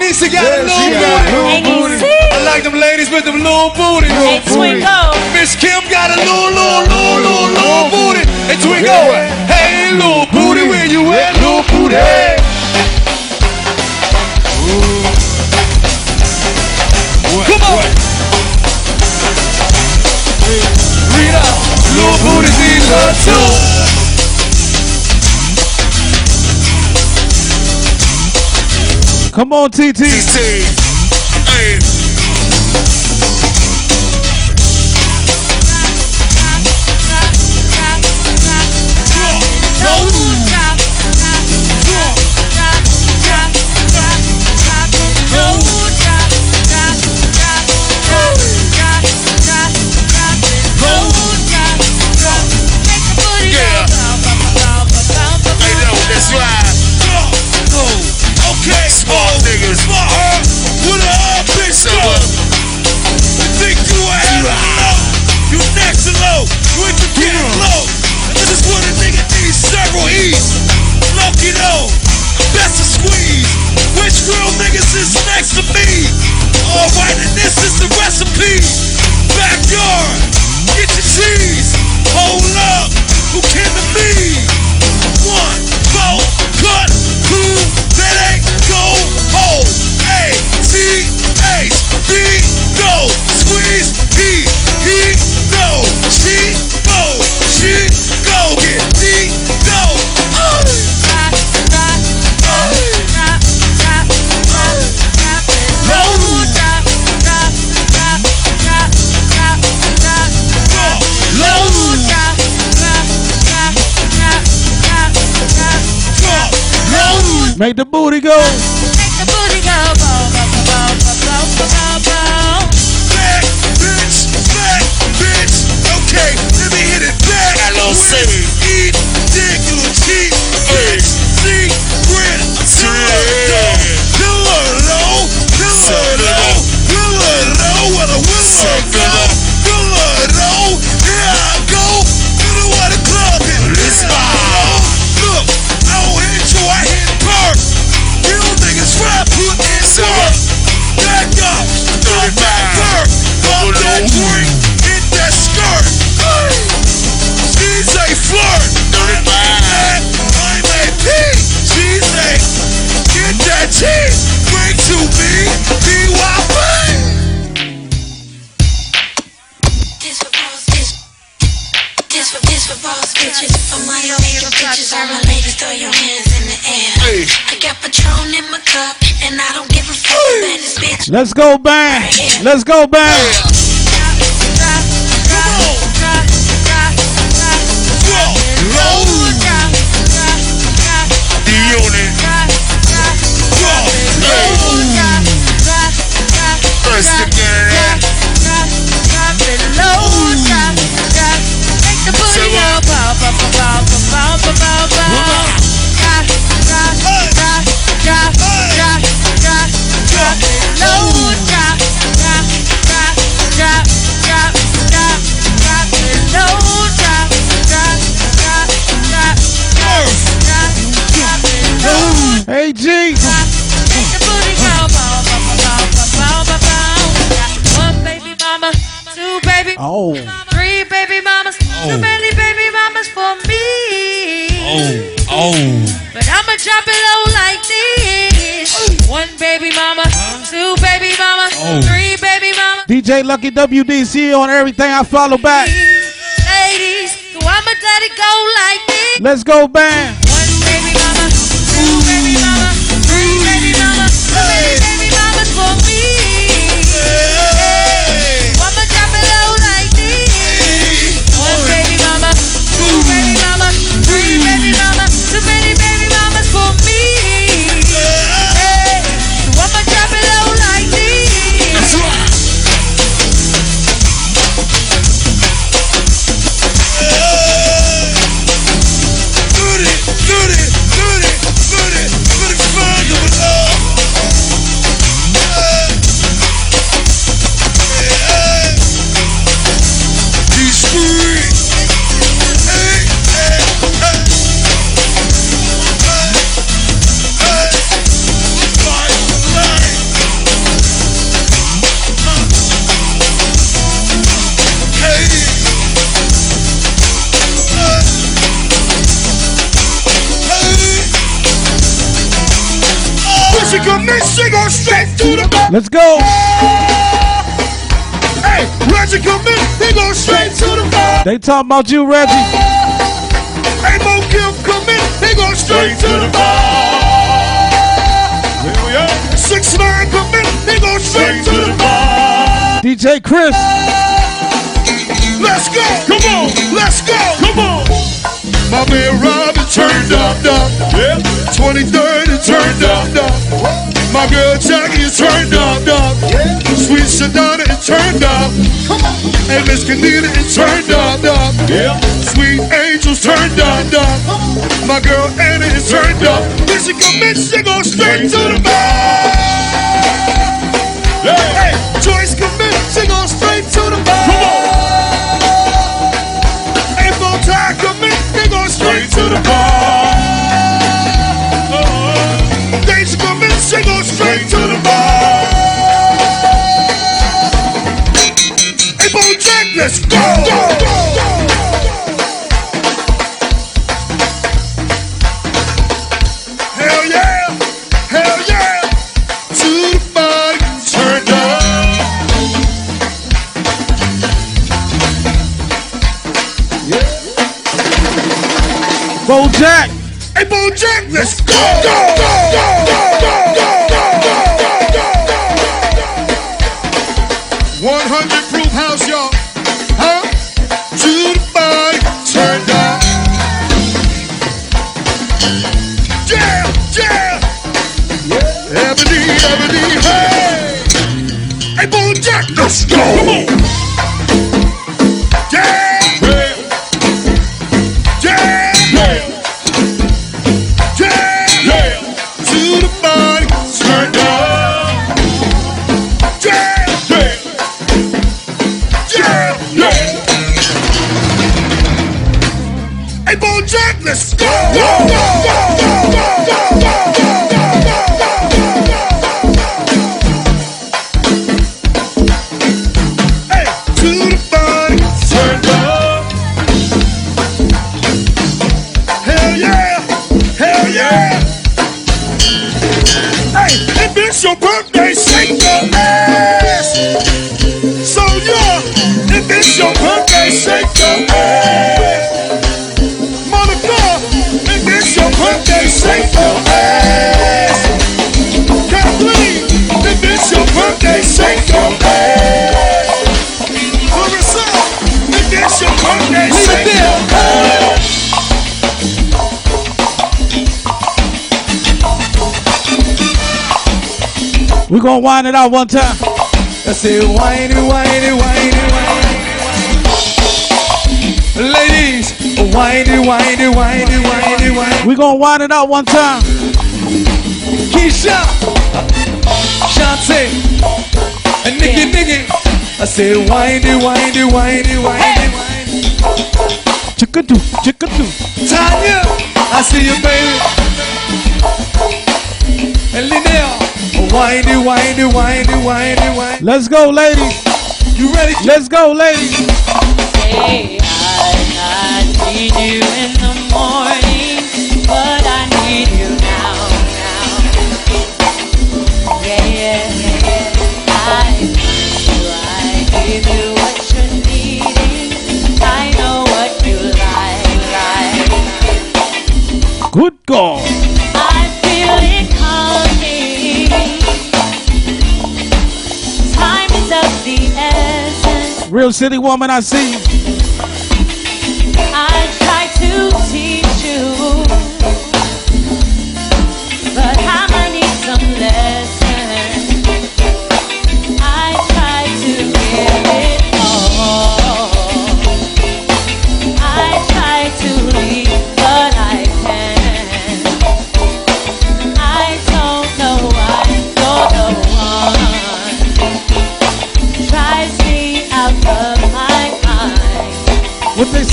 Nisa got a little booty. Hey, Nisi. I like them ladies with them little booty. Hey, Twingo. Miss Kim got a little, little, little, little, little booty. Hey, Twingo. Hey, little booty, where you at, little booty? Come Come on, TT. Hey, Let's go bang. Let's go bang. Oh. three baby mamas, Oh. too many baby mamas for me. Oh. Oh. But I'ma drop it low like this. One baby mama, two baby mama, Oh. three baby mama. DJ Lucky WDC on everything I follow back. Ladies, so I'ma let it go like this. Let's go bang. Let's go. Hey, Reggie come in, he go straight to the back. They talking about you, Reggie. Hey, Mo Kim come in, he go straight to the bar. Six nine come in, he go straight to the bar. DJ Chris. Let's go, come on, let's go, come on. My man Robin turned up, up, yeah. 23rd and turned up, up. My girl Jackie is turned up, up. Sweet Shadana is turned up. And Miss Canita is turned up, up. Sweet Angels turned up, up. My girl Anna is turned up. When she come in, she go straight to the bar. Hey, Joyce come in, she go straight to the bar. Come on. April Ty come in, they go straight to the bar. Jack. Hey, Bo Jack, let's go. Go, We gonna wind it out one time. I say whiny, whiny, whiny, whiny. Ladies, whiny, whiny, whiny, whiny, whiny. We gonna wind it out one time. Keisha, Shantae, and Nicky, Nicky. I say whiny, whiny, whiny, whiny, whiny. Chickadoo, chickadoo. Tanya, I see you, baby. And Linnell, whiny, whiny, whiny, whiny, whiny. Let's go, ladies. You ready? Let's go, ladies. Hey, I, I need you in the morning, but I need you now, now. Yeah, yeah, yeah. I need you, I give you what you're needing. I know what you like, like. Good God. Real city woman, I see. I try to teach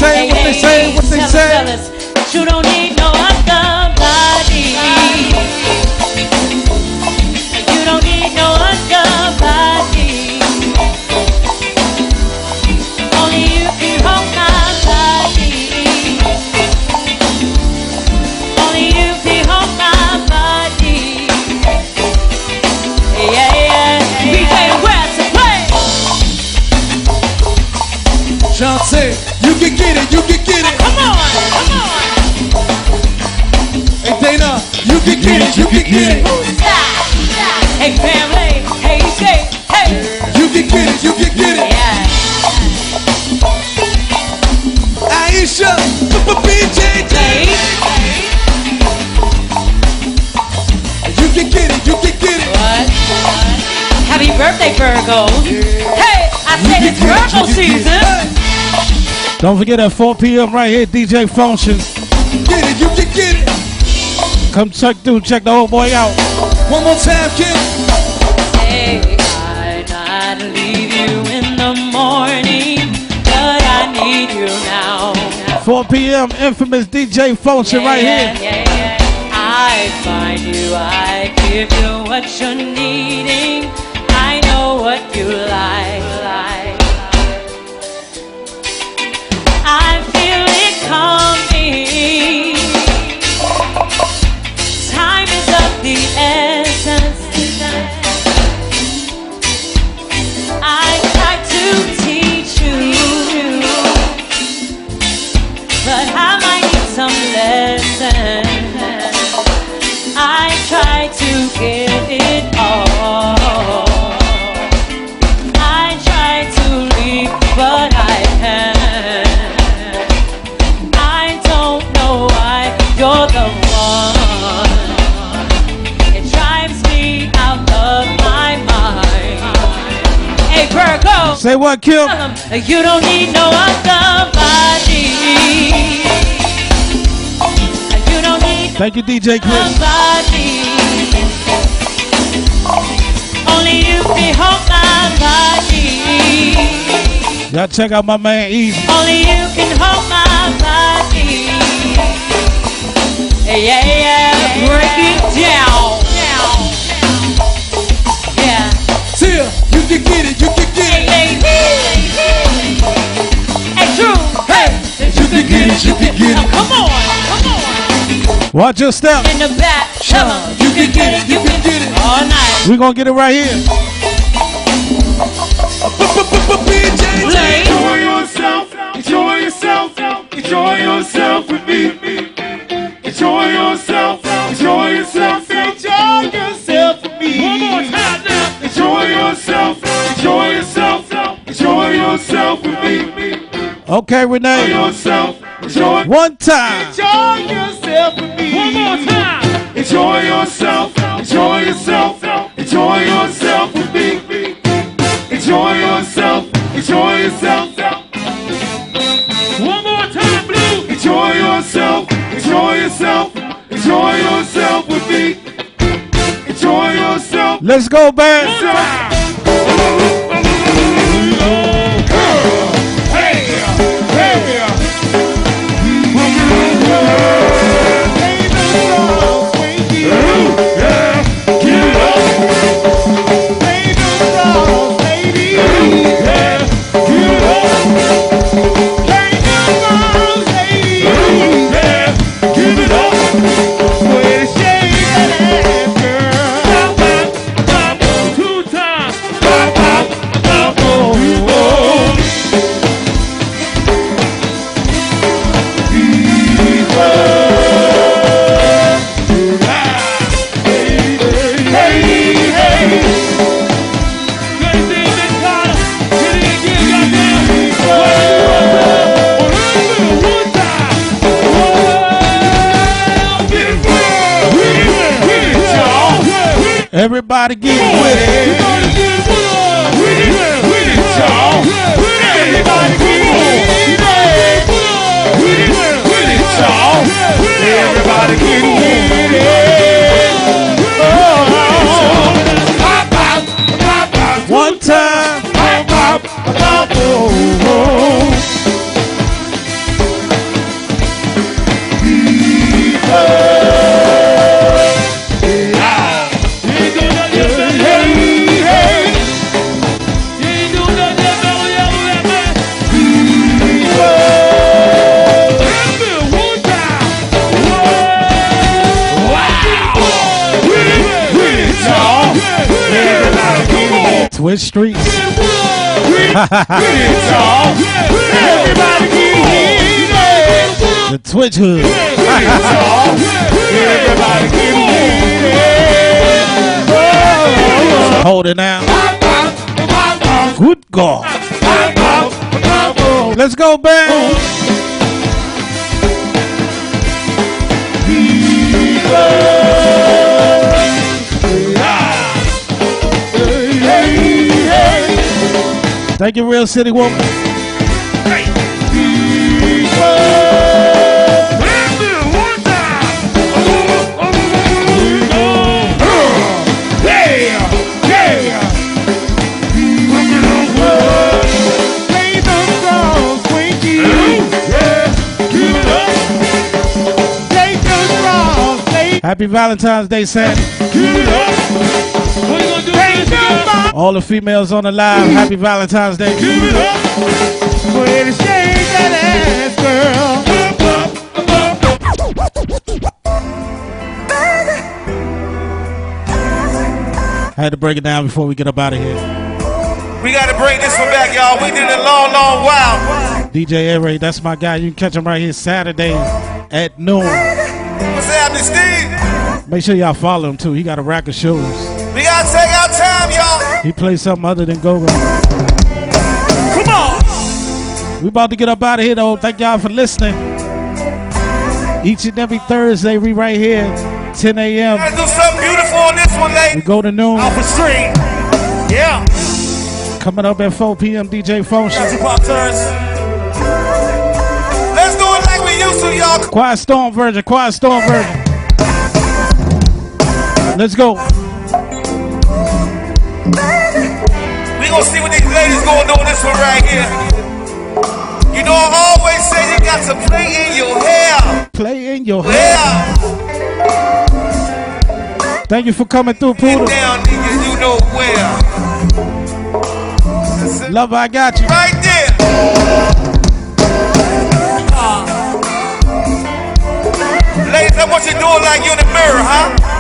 say, what they say, what they say. tell us that you don't need can get it. Hey family, hey say, hey. You can get it, you can get it. Yeah. Aisha, BJJ. You can get it, you can get it. What? Happy birthday, Virgos. Hey, I said it's Virgo season. Don't forget at 4 p.m. right here, DJ Function. Get it, you can get it. Come check through, check the old boy out. One more time, kid. Hey, I not leave you in the morning, but I need you now. 4 p.m. Infamous DJ Function right Yeah, here. yeah, yeah. I find you, I give you what you're needing. I know what you like, like. Say what, Kim? 'em you don't need no other body. You don't need Thank you, DJ Chris. Only you can hold my body. Y'all check out my man Easy. Only you can hold my body. Yeah, yeah, break it down. Can get it, you can get it. Hey, hey, hey, true. Hey, You can get it, you can get it. come on, come on. Watch your step. In the back, come on. You can get it, you can get it all night. We're gonna get it right here. Enjoy yourself, enjoy yourself, enjoy yourself with me. Okay, Enjoy Renee. yourself, enjoy. One time. Enjoy yourself with me. One more time. Enjoy yourself, enjoy yourself, enjoy yourself with me. Enjoy yourself, enjoy yourself. One more time, Blue. Enjoy yourself, enjoy yourself, enjoy yourself with me. Enjoy yourself. Let's go, band. Twitch Street. the Twitch Hood. Hold it now. Good God. Let's go, band. Thank you, Real City Woman. Happy Valentine's Day, Sandy. All the females on the live, happy Valentine's Day. I had to break it down before we get up out of here. We gotta bring this one back, y'all. We did it a long, long while. DJ Air Ray, that's my guy. You can catch him right here Saturday at noon. What's happening, Steve? Make sure y'all follow him too. He got a rack of shows. We gotta take our time, y'all. He plays something other than go go. Come on. We about to get up out of here though. Thank y'all for listening. Each and every Thursday, we right here, 10 a.m. Gotta do something beautiful on this one, We go to noon. Alpha Stream. Yeah. Coming up at 4 p.m. DJ. Pop turns. Let's do it like we used to, y'all. Quiet Storm version. Quiet Storm version. Let's go. We gonna see what these ladies gonna do on this one right here. You know, I always say you got to play in your hair. Play in your hair. head. Thank you for coming through, Poodle. down, nigga, you know where. Love, I got you. Right there. Ladies, I want you to do it like you in the mirror, huh?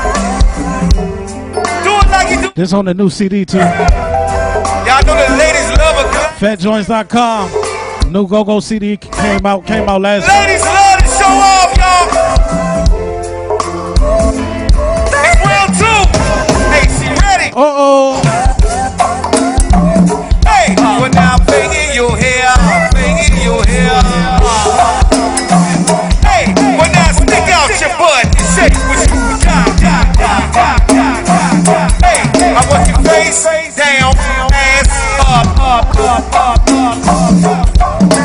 This on the new CD too. Y'all know the ladies love a good. FatJoints.com. New Go Go CD came out came out last. Ladies love to show off, y'all. It's round two. Hey, she ready? Uh oh. Hey, well now bang in your hair, bang in your hair. I want your face down, ass up, up, up, up, up, up.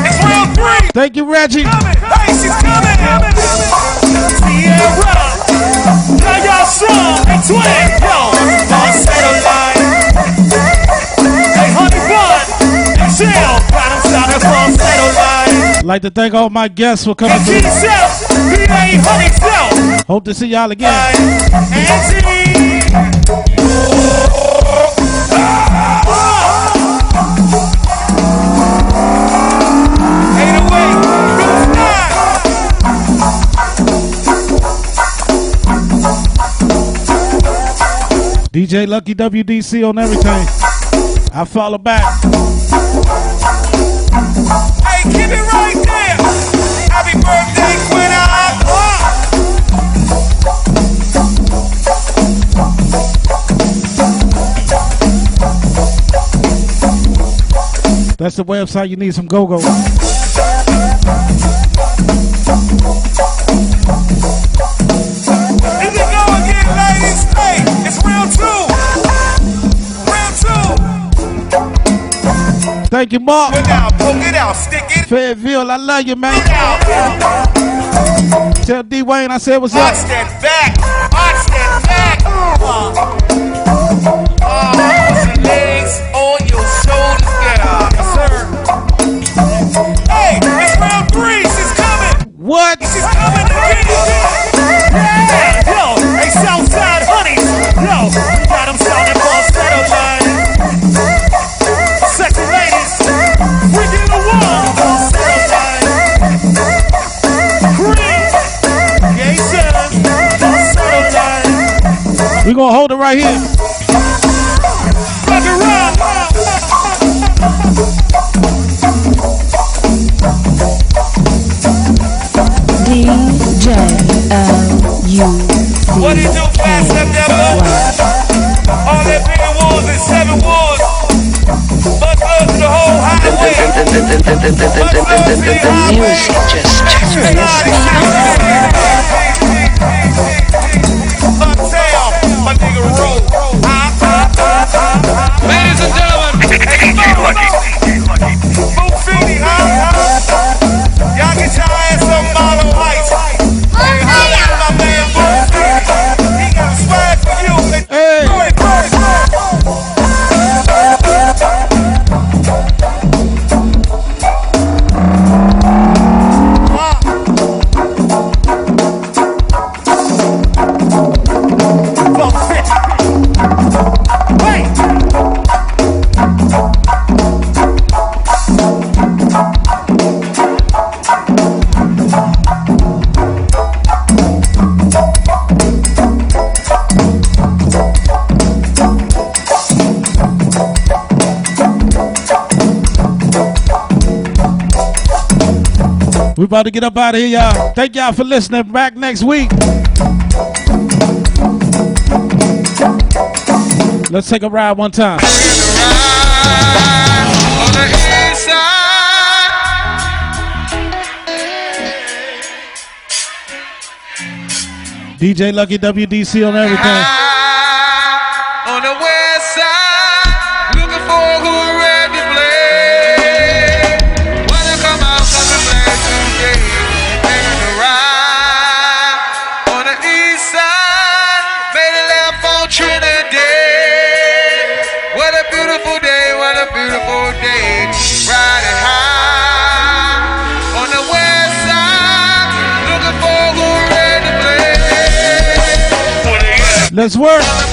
It's round three. Thank you, Reggie. Hey, she's coming. Sierra, now y'all strong and twin, yo. Hey, honey bun, Michelle, got him sounding falsetto line. Like to thank all my guests for coming through. Hope to see y'all again. Angie. DJ Lucky WDC on everything. I follow back. Hey, keep it right there. Happy birthday, Aqua. That's the website you need some go go Thank you, Mark. It out, it out, stick it Fayetteville, I love you, man. Tell D Wayne I said what's Watch up. that back. Watch that back. Uh, uh, your legs on your shoulders. Yes, sir. Hey, it's round three. She's coming. What? We're gonna hold it right here. Fucking run! DJ L-U-C-K. What is your fast September? All that bigger wars is seven wars. But love to the whole highway. But love to the Music just turns me on. Lucky. About to get up out of here, y'all. Thank y'all for listening. Back next week. Let's take a ride one time. DJ Lucky WDC on everything. Let's work.